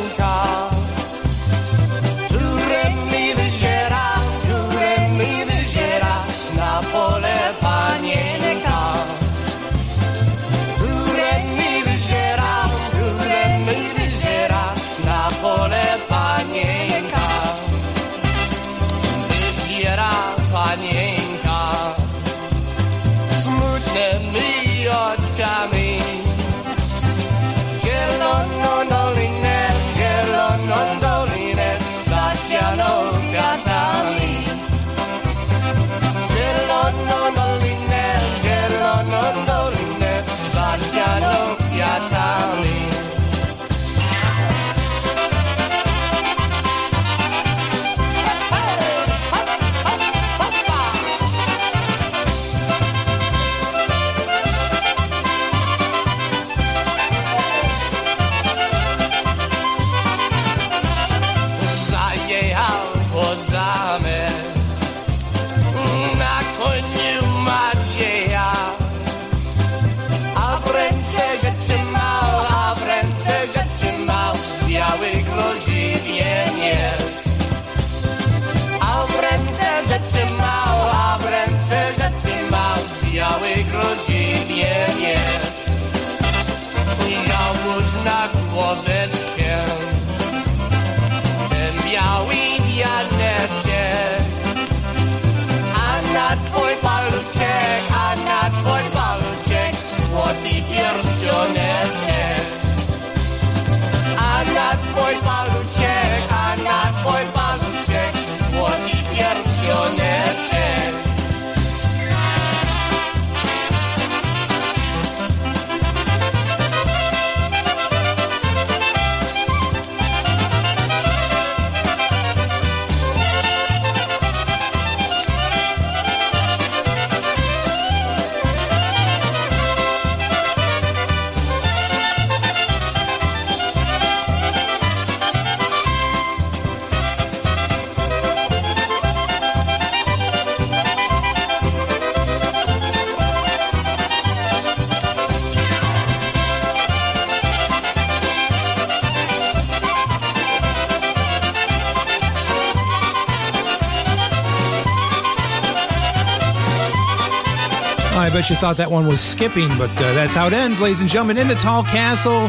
bet you thought that one was skipping, but uh, that's how it ends, ladies and gentlemen. In the Tall Castle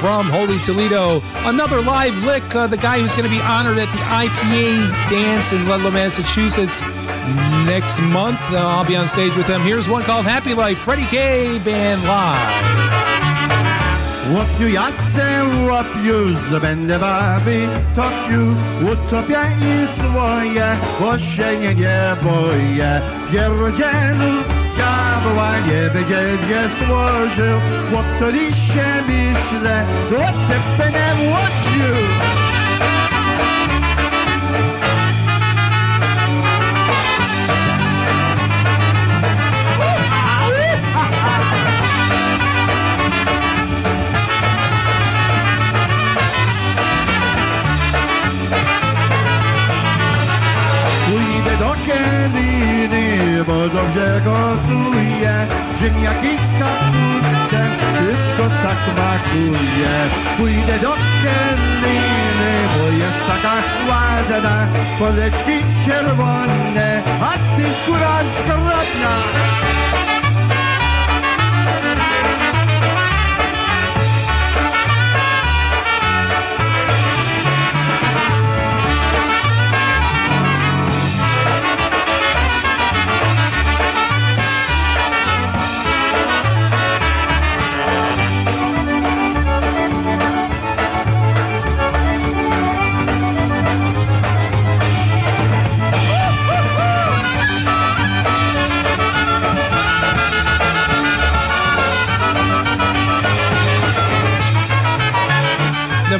from Holy Toledo. Another live lick. Uh, the guy who's going to be honored at the IPA dance in Ludlow, Massachusetts next month. Uh, I'll be on stage with him. Here's one called Happy Life, Freddie K. Band Live. Łopiu jasę, łopiu zdobędę baby, topiu, utopię i swoje, bo się nie boję. Pierdzielu, diabła nie będzie nie złożył, łoptoli się myślę, łopy nie łodził. Pójdę do Kieliny, bo dobrze gotuje Ziemniaki, kapustę, wszystko tak smakuje. Pójdę do Kieliny, bo jest taka ładna Poleczki czerwone, a ty skóra skrodna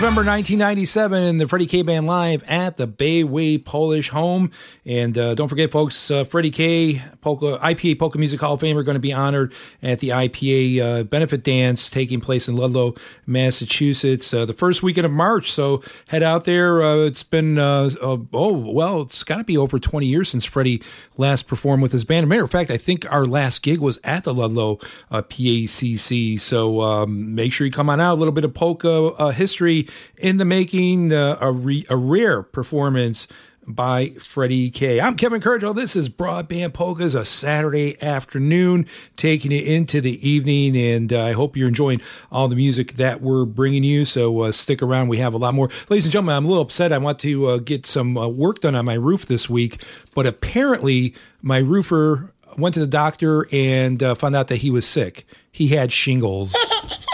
November 1997, the Freddie K Band live at the Bayway Polish home. And uh, don't forget, folks, uh, Freddie K, Polka, IPA Polka Music Hall of Fame, are going to be honored at the IPA uh, benefit dance taking place in Ludlow, Massachusetts, uh, the first weekend of March. So head out there. Uh, it's been, uh, oh, well, it's got to be over 20 years since Freddie last performed with his band. Matter of fact, I think our last gig was at the Ludlow PACC. So um, make sure you come on out. A little bit of polka history in the making, uh, a, re- a rare performance by Freddie K. I'm Kevin Kurdziel. This is Broadband Polkas, a Saturday afternoon, taking it into the evening. And uh, I hope you're enjoying all the music that we're bringing you. So uh, stick around. We have a lot more. Ladies and gentlemen, I'm a little upset. I want to uh, get some uh, work done on my roof this week, but apparently my roofer went to the doctor and uh, found out that he was sick. He had shingles.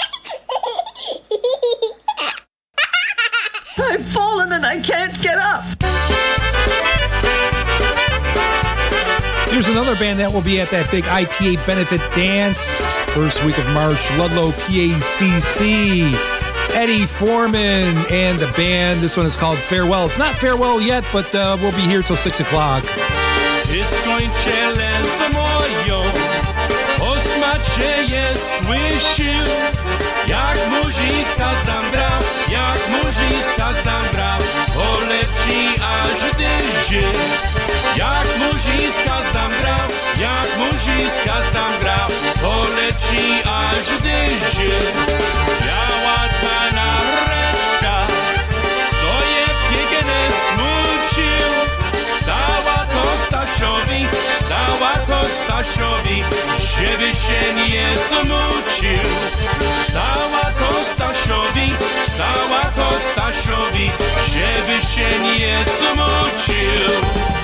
I've fallen and I can't get up. Here's another band that will be at that big IPA benefit dance first week of March, Ludlow PACC. Eddie Foreman and the band. This one is called Farewell. It's not farewell yet, but uh, we'll be here till six o'clock. Jak dyży. Jak murzyńska zdam grał, jak murzyńska zdam grał, poleci aż dyży. Biała ta nareczka, stoję piękne smucił, stała to Stasiowi, stała to Stasiowi, żeby się nie smucił. Stała żeby się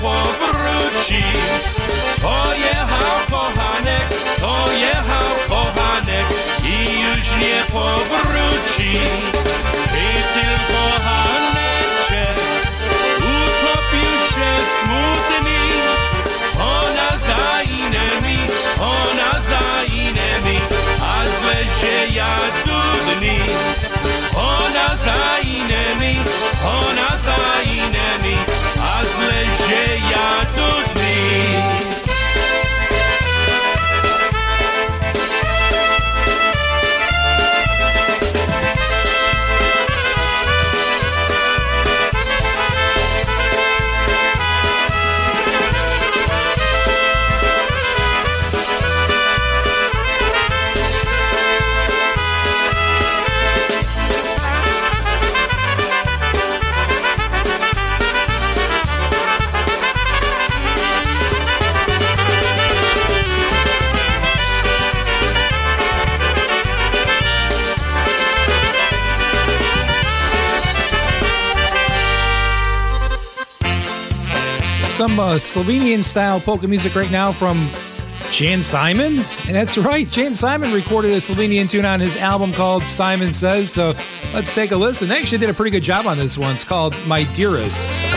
powróci. To jechał kochanek, to jechał kochanek i już nie powróci. Some uh, Slovenian style polka music right now from Jan Simon. And that's right, Jan Simon recorded a Slovenian tune on his album called Simon Says. So let's take a listen. They actually did a pretty good job on this one. It's called My Dearest.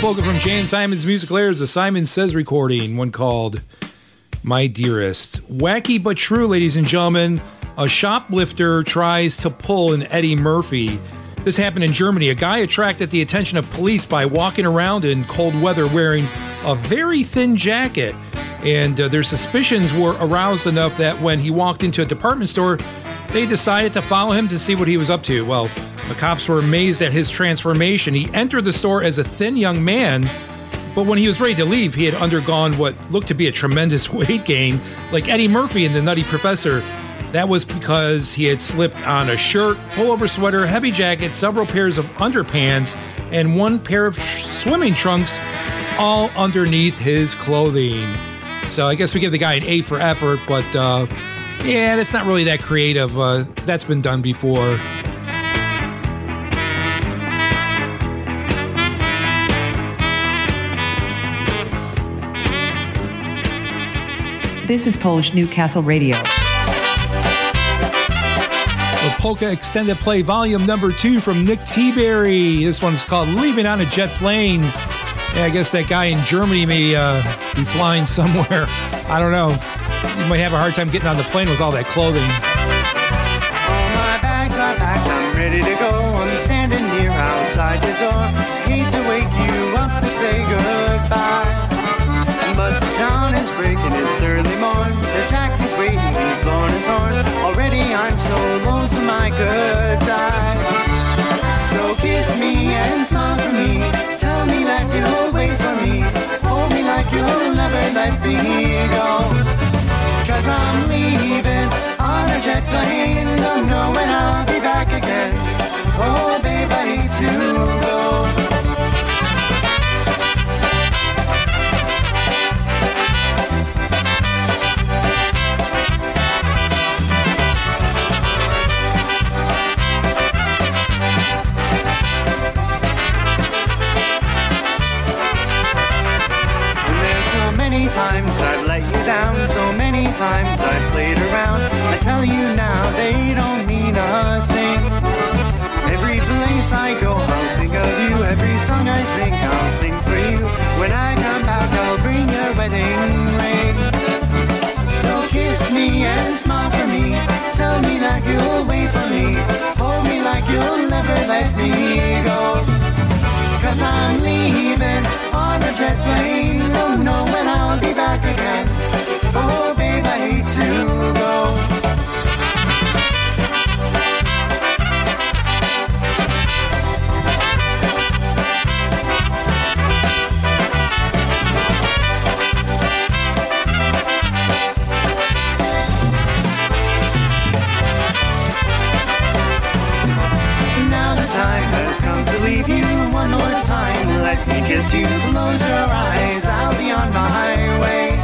Polka from Jane Simon's musical airs, the Simon Says recording, one called My Dearest. Wacky but true, ladies and gentlemen. A shoplifter tries to pull an Eddie Murphy. This happened in Germany. A guy attracted the attention of police by walking around in cold weather wearing a very thin jacket. And uh, their suspicions were aroused enough that when he walked into a department store, they decided to follow him to see what he was up to. Well, the cops were amazed at his transformation. He entered the store as a thin young man, but when he was ready to leave, he had undergone what looked to be a tremendous weight gain, like Eddie Murphy in The Nutty Professor. That was because he had slipped on a shirt, pullover sweater, heavy jacket, several pairs of underpants, and one pair of sh- swimming trunks, all underneath his clothing. So I guess we give the guy an A for effort, but uh, yeah, that's not really that creative. Uh, that's been done before. This is Polish Newcastle Radio. The Polka Extended Play Volume Number Two from Nick T-Berry. This one's called "Leaving on a Jet Plane." Yeah, I guess that guy in Germany may uh, be flying somewhere. I don't know. You might have a hard time getting on the plane with all that clothing. All my bags are packed, I'm ready to go. I'm standing here outside your door. Hate to wake you up to say goodbye. But the town is breaking, it's early morn. The taxi's waiting, he's blowing his horn. Already I'm so lonesome I could die. So kiss me and smile for me. Tell me that you'll wait for me. Hold me like you'll never let me go. Cause I'm leaving on a jet plane. Don't know when I'll be back again. Oh, babe, I hate to go. down so many times I've played around. I tell you now, they don't mean a thing. Every place I go, I'll think of you. Every song I sing, I'll sing for you. When I come back, I'll bring your wedding ring. So kiss me and smile for me. Tell me that you'll wait for me. Hold me like you'll never let me go. Cause I'm leaving on a jet plane. Don't know when I'll be back again. Let me kiss you. Close your eyes. I'll be on my way.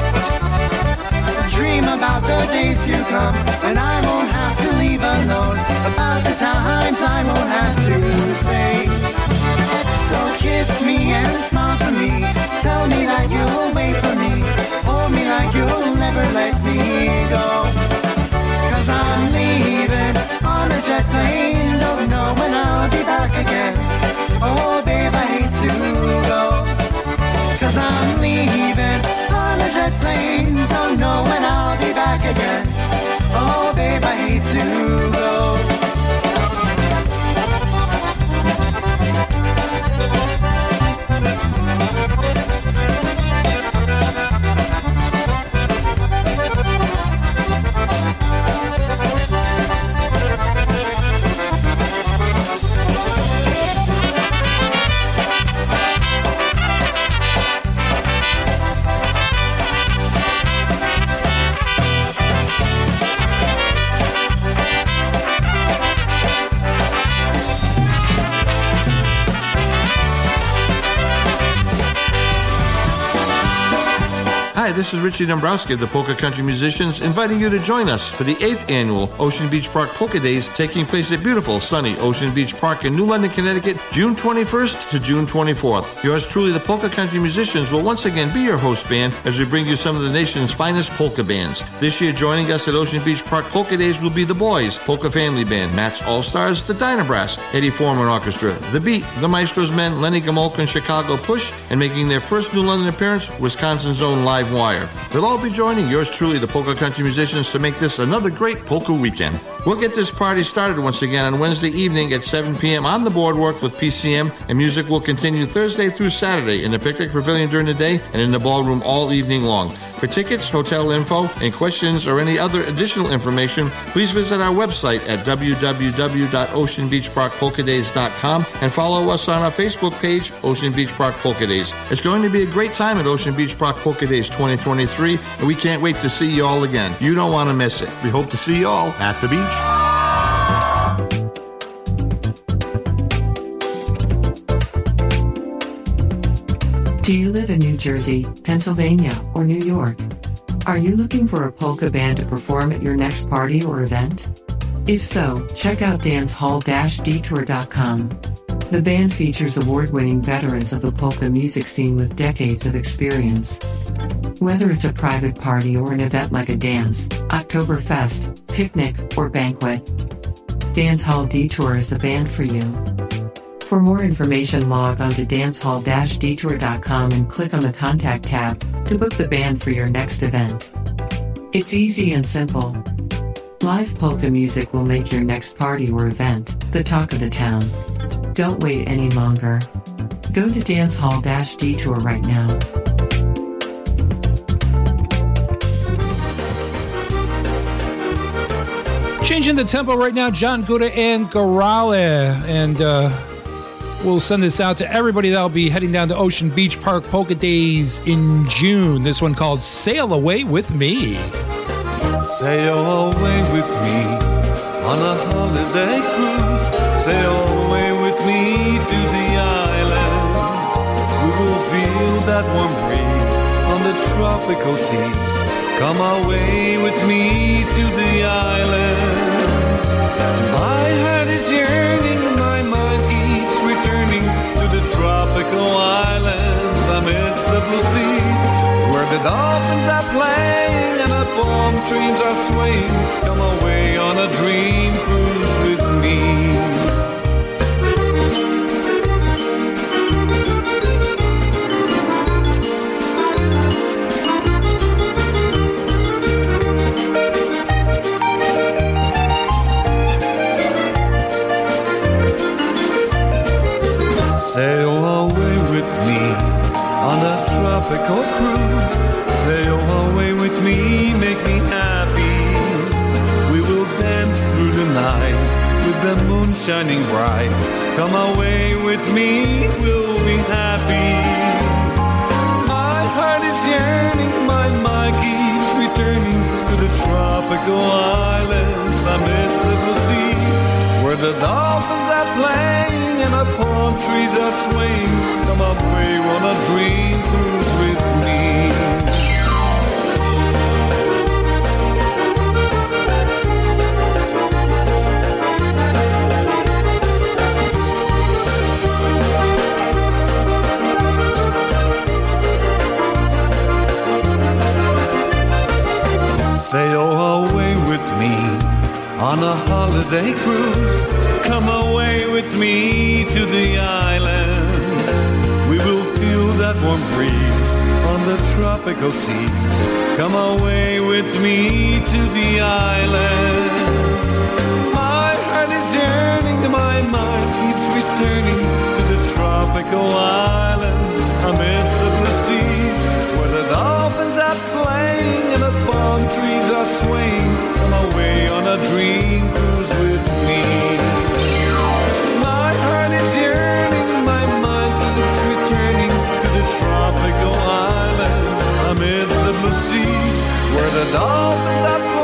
Dream about the days to come, and I won't have to leave alone. About the times I won't have to say. So kiss me and smile for me. Tell me that you'll wait for me. Hold me like you'll never let me go. I'm leaving on a jet plane. Don't know when I'll be back again. Oh, babe, I hate to go. Cause I'm leaving on a jet plane. Don't know when I'll be back again. Oh, babe, I hate to go. This is Richie Dombrowski of the Polka Country Musicians, inviting you to join us for the 8th annual Ocean Beach Park Polka Days taking place at beautiful, sunny Ocean Beach Park in New London, Connecticut, June 21st to June 24th. Yours truly, the Polka Country Musicians, will once again be your host band as we bring you some of the nation's finest polka bands. This year, joining us at Ocean Beach Park Polka Days will be the Boys, Polka Family Band, Matt's All Stars, the Dynabrass, Eddie Forman Orchestra, The Beat, The Maestros Men, Lenny Gomulka and Chicago Push, and making their first New London appearance, Wisconsin's own Live They'll all be joining yours truly, the Polka Country Musicians, to make this another great polka weekend. We'll get this party started once again on Wednesday evening at 7 p.m. on the boardwalk with PCM, and music will continue Thursday through Saturday in the Picnic Pavilion during the day and in the ballroom all evening long. For tickets, hotel info, and questions or any other additional information, please visit our website at www.oceanbeachparkpolkadays.com and follow us on our Facebook page, Ocean Beach Park Polka Days. It's going to be a great time at Ocean Beach Park Polka Days 2023, and we can't wait to see you all again. You don't want to miss it. We hope to see you all at the beach. Do you live in New Jersey, Pennsylvania, or New York? Are you looking for a polka band to perform at your next party or event? If so, check out dancehall-detour.com. The band features award-winning veterans of the polka music scene with decades of experience. Whether it's a private party or an event like a dance, Oktoberfest, picnic, or banquet, Dance Hall Detour is the band for you. For more information, log on to dancehall-detour.com and click on the Contact tab to book the band for your next event. It's easy and simple. Live polka music will make your next party or event the talk of the town. Don't wait any longer. Go to dancehall-detour right now. Changing the tempo right now, John Guda and Garale. And uh, we'll send this out to everybody that'll be heading down to Ocean Beach Park Polka Days in June. This one called Sail Away With Me. Sail away with me on a holiday cruise. Sail away with me to the islands. We will feel that warm breeze on the tropical seas. Come away with me to the islands. My heart is yearning, tropical islands amidst the blue sea, where the dolphins are playing and the palm trees are swaying. Come away on a dream cruise with me. Tropical cruise. Sail away with me, make me happy. We will dance through the night with the moon shining bright. Come away with me, we'll be happy. My heart is yearning, my mind keeps returning to the tropical islands amidst the blue sea, where the dolphins are playing and the palm trees are swaying. Come on a dream cruise on a holiday cruise. Come away with me to the islands. We will feel that warm breeze on the tropical seas. Come away with me to the islands. My heart is yearning, my mind keeps returning to the tropical islands amidst the seas where the playing and the palm trees are swaying. Come away on a dream cruise with me. My heart is yearning, my mind keeps returning to the tropical islands amidst the blue seas where the dolphins are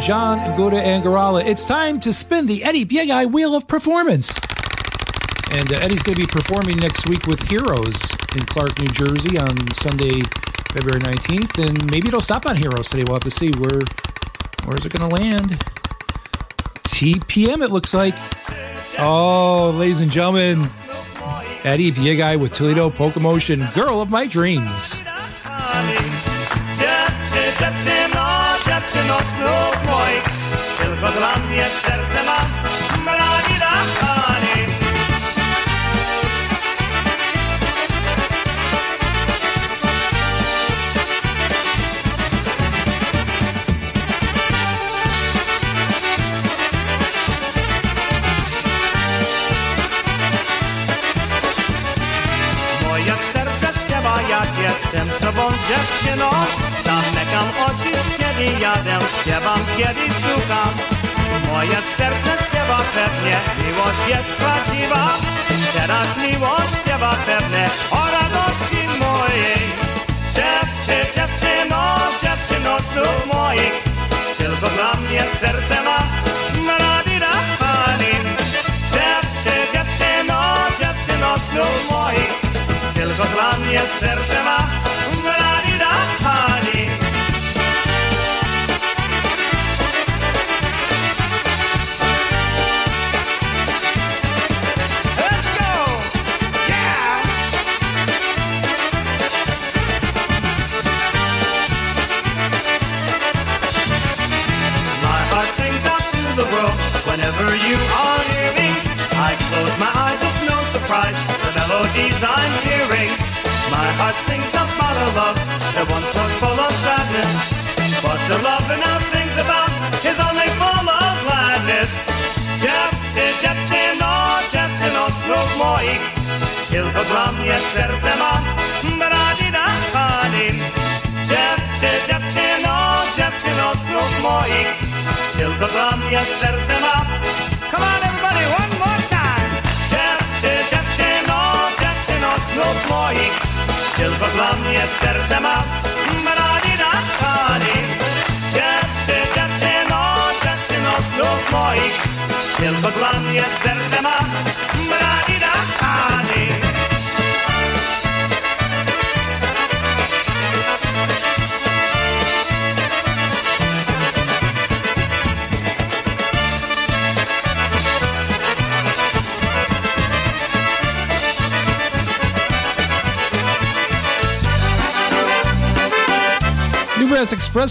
John Gouda Angarala. It's time to spin the Eddie Biegaj Wheel of Performance. And uh, Eddie's going to be performing next week with Heroes in Clark, New Jersey on Sunday, February 19th. And maybe it'll stop on Heroes today. We'll have to see where where's it going to land. TPM, it looks like. Oh, ladies and gentlemen, Eddie Biegaj with Toledo Polka Motion, Girl of My Dreams.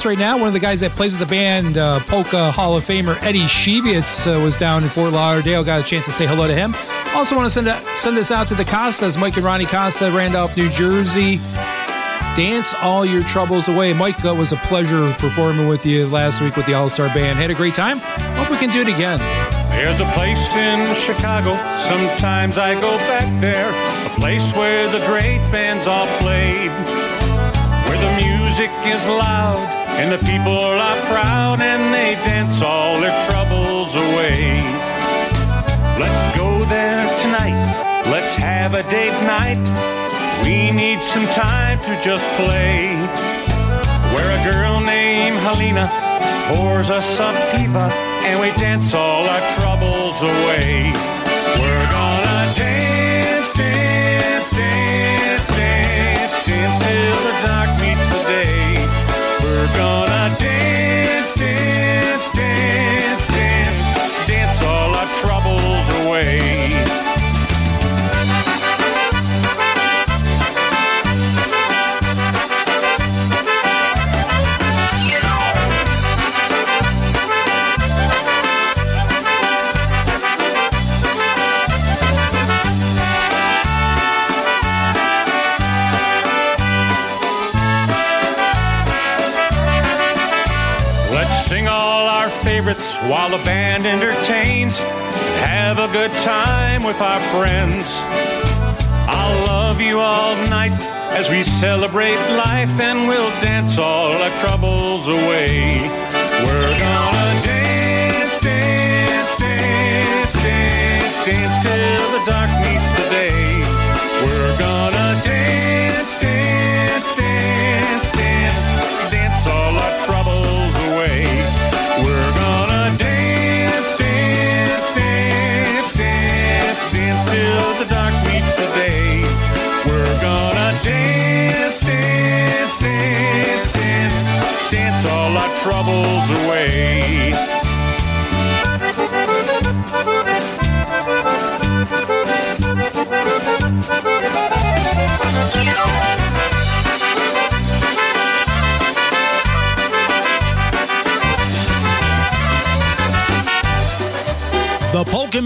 Right now. One of the guys that plays with the band, uh, Polka Hall of Famer Eddie Shevitz, uh, was down in Fort Lauderdale. Got a chance to say hello to him. Also, want to send a, send this out to the Costas, Mike and Ronnie Costa, Randolph, New Jersey. Dance all your troubles away. Mike, it was a pleasure performing with you last week with the All Star Band. Had a great time. Hope we can do it again. There's a place in Chicago, sometimes I go back there. A place where the great bands all played. Where the music is loud and the people are proud and they dance all their troubles away. Let's go there tonight, let's have a date night. We need some time to just play. Where a girl named Helena pours us a piva and we dance all our troubles away. We're gonna dance, dance, dance, dance, dance till the dark while the band entertains. Have a good time with our friends. I'll love you all night as we celebrate life and we'll dance all our troubles away. We're gonna dance, dance, dance, dance, dance till the dark meets the day.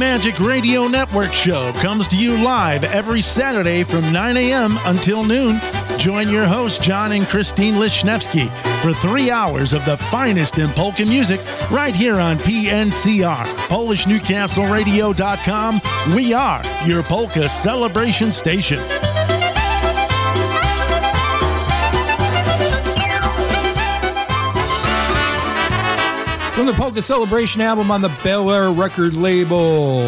Magic Radio Network show comes to you live every Saturday from 9 a.m. until noon. Join your hosts, John and Christine Lishnevsky, for three hours of the finest in polka music right here on PNCR, PolishNewcastleRadio.com. We are your polka celebration station. From the Polka Celebration album on the Bel Air record label,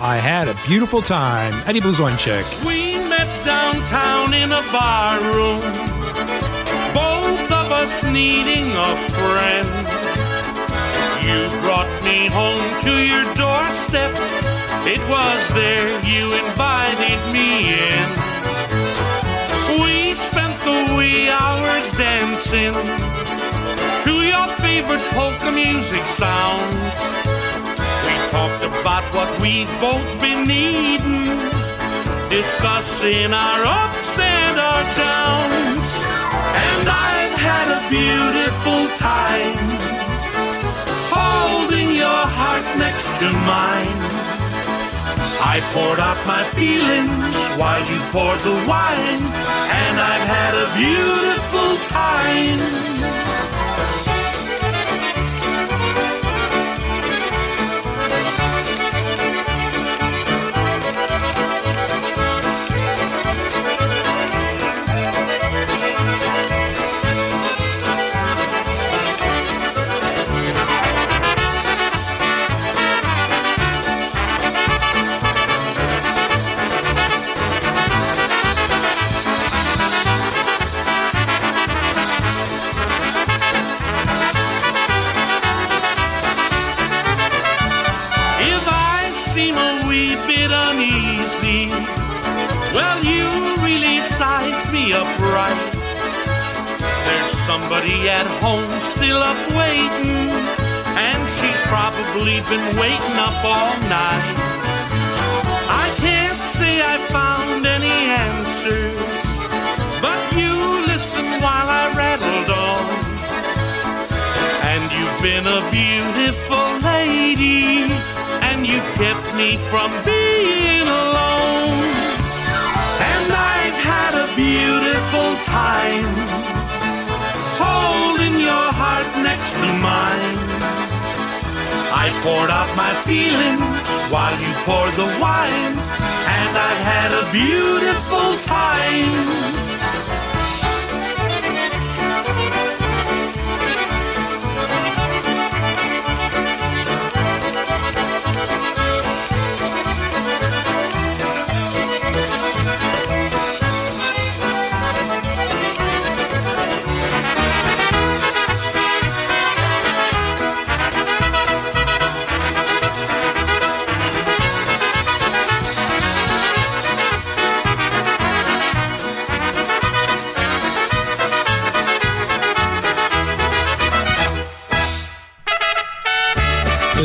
I had a beautiful time. Eddie Blazonczyk. We met downtown in a bar room, both of us needing a friend. You brought me home to your doorstep. It was there you invited me in. We spent the wee hours dancing to your favorite polka music sounds. We talked about what we've both been needing, discussing our ups and our downs. And I've had a beautiful time holding your heart next to mine. I poured out my feelings while you poured the wine, and I've had a beautiful time. If at home still up waiting, and she's probably been waiting up all night. I can't say I found any answers, but you listen while I rattled on. And you've been a beautiful lady, and you've kept me from being alone. And I've had a beautiful time to mine. I poured out my feelings while you poured the wine, and I've had a beautiful time.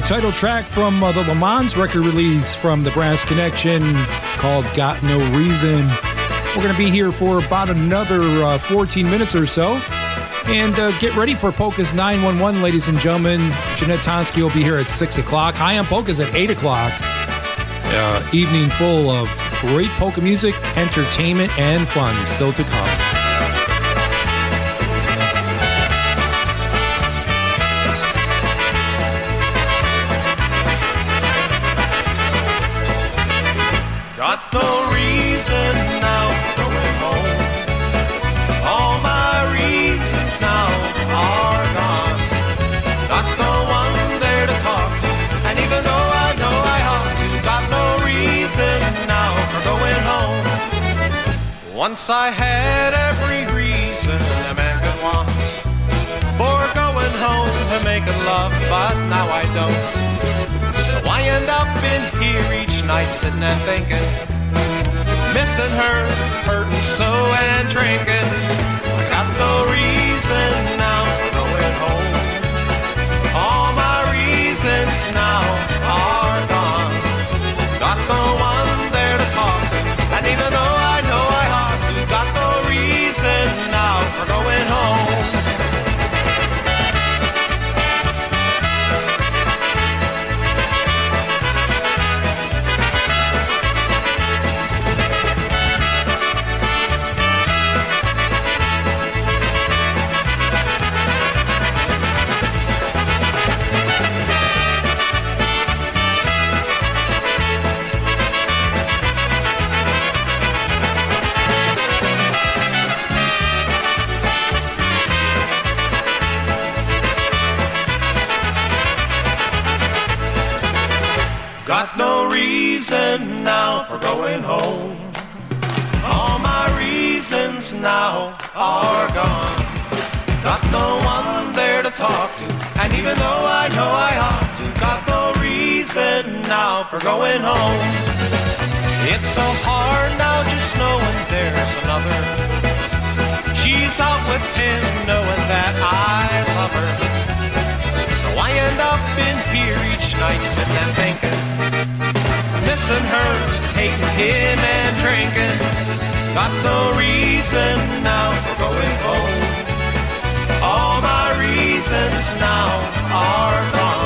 Title track from uh, the Le Mans record release from the Brass Connection called Got No Reason. We're going to be here for about another uh, 14 minutes or so. And uh, get ready for Polka's 911, ladies and gentlemen. Jeanette Tonsky will be here at 6 o'clock. Hi, I'm Polka's at 8 o'clock. Uh, evening full of great polka music, entertainment, and fun still to come. Once I had every reason a man could want for going home and making love, but now I don't. So I end up in here each night sitting and thinking, missing her, hurting so and drinking. I got no reason now for going home. All my reasons now are for going home. For going home. All my reasons now are gone. Got no one there to talk to, and even though I know I ought to, got no reason now for going home. It's so hard now just knowing there's another. She's out with him knowing that I love her. So I end up in here each night sitting and thinking, missing her, hating him and drinking. Got no reason now for going home. All my reasons now are gone.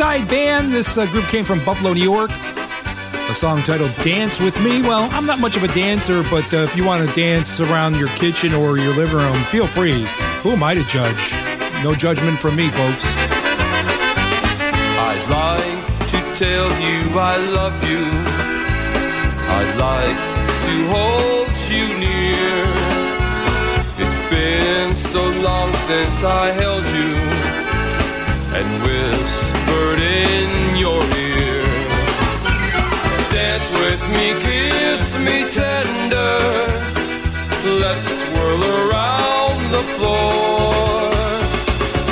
The Band, this uh, group came from Buffalo, New York. A song titled Dance With Me. Well, I'm not much of a dancer, but uh, if you want to dance around your kitchen or your living room, feel free. Who am I to judge? No judgment from me, folks. I'd like to tell you I love you. I'd like to hold you near. It's been so long since I held you and whispered in your ear. Dance with me, kiss me tender. Let's twirl around the floor.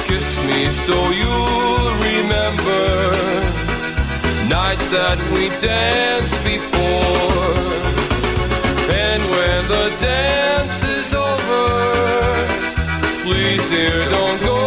Kiss me so you'll remember nights that we danced before. And when the dance is over, please, dear, don't go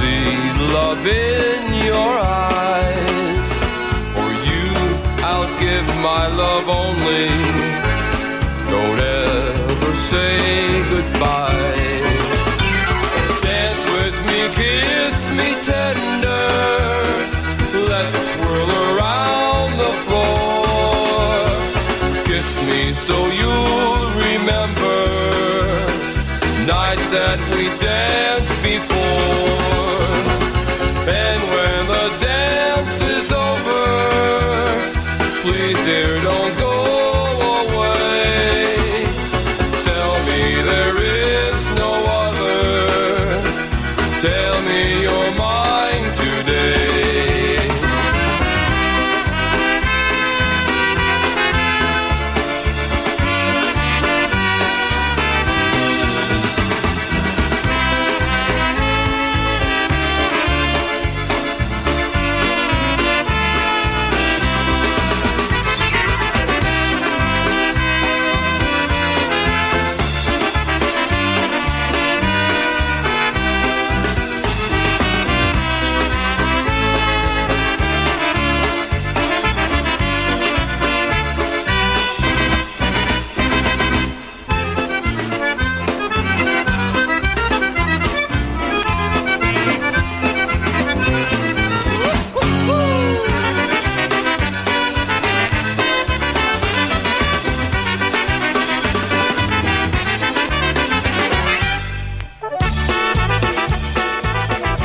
see love in your eyes. For you, I'll give my love only. Don't ever say goodbye. Dance with me, kiss me tender. Let's twirl around the floor. Kiss me so you'll remember nights that we danced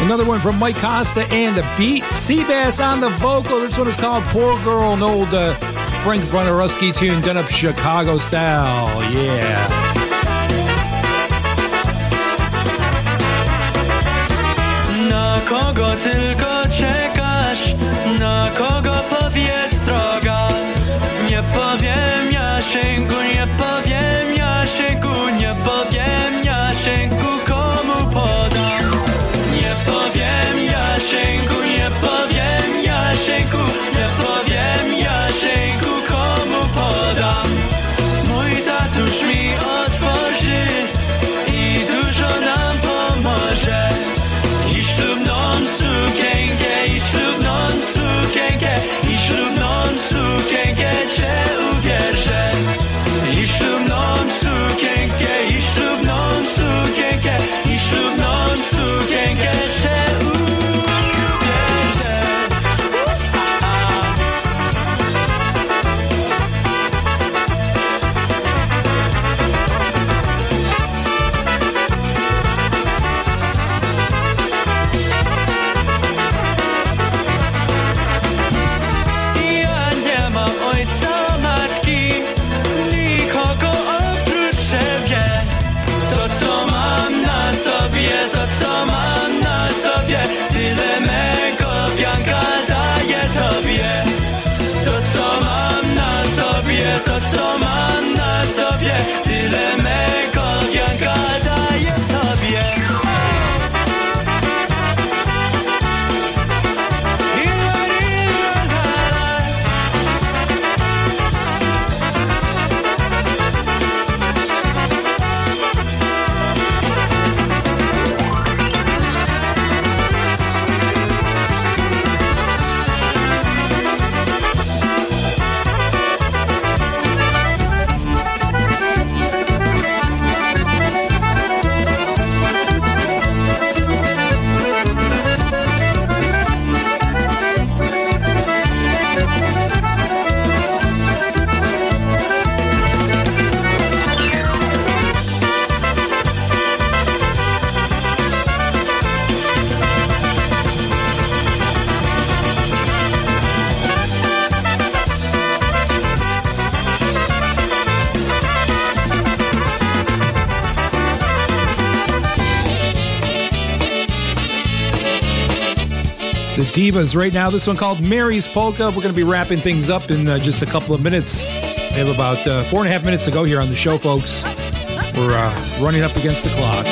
Another one from Mike Costa and the beat. Seabass on the vocal. This one is called Poor Girl, an old uh, Frank Wojnarowski tune done up Chicago style. Yeah. Kogo tylko czekasz? Na kogo powiedz droga? Nie powiem nie powiem nie powiem Divas right now. This one called Mary's Polka. We're going to be wrapping things up in uh, just a couple of minutes. We have about uh, four and a half minutes to go here on the show, folks. We're uh, running up against the clock.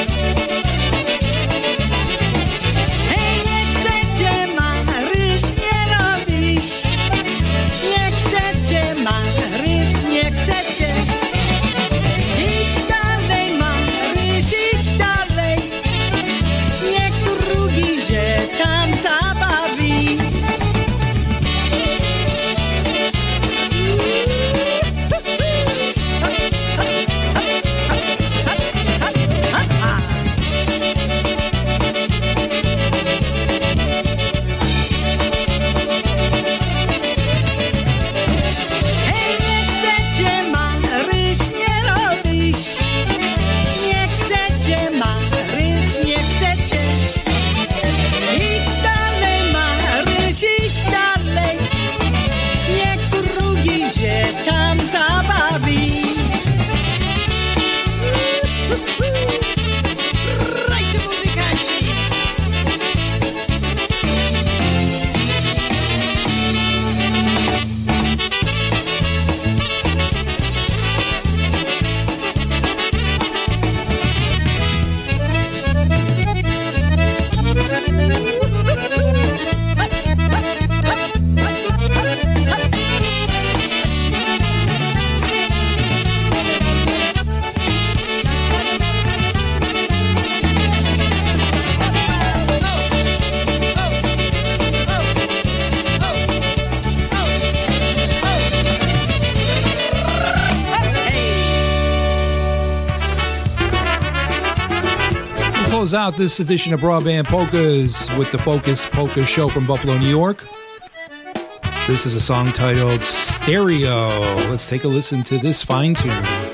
Close out this edition of Broadband Polkas with the Focus Polka Show from Buffalo, New York. This is a song titled Stereo. Let's take a listen to this fine tune.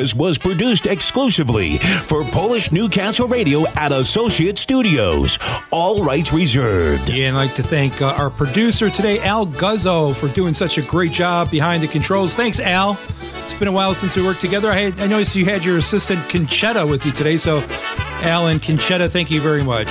Was produced exclusively for Polish Newcastle Radio at Associate Studios. All rights reserved. Yeah, and I'd like to thank uh, our producer today, Al Guzzo, for doing such a great job behind the controls. Thanks, Al. It's been a while since we worked together. I, had, I noticed you had your assistant Conchetta with you today, so Al and Conchetta, thank you very much.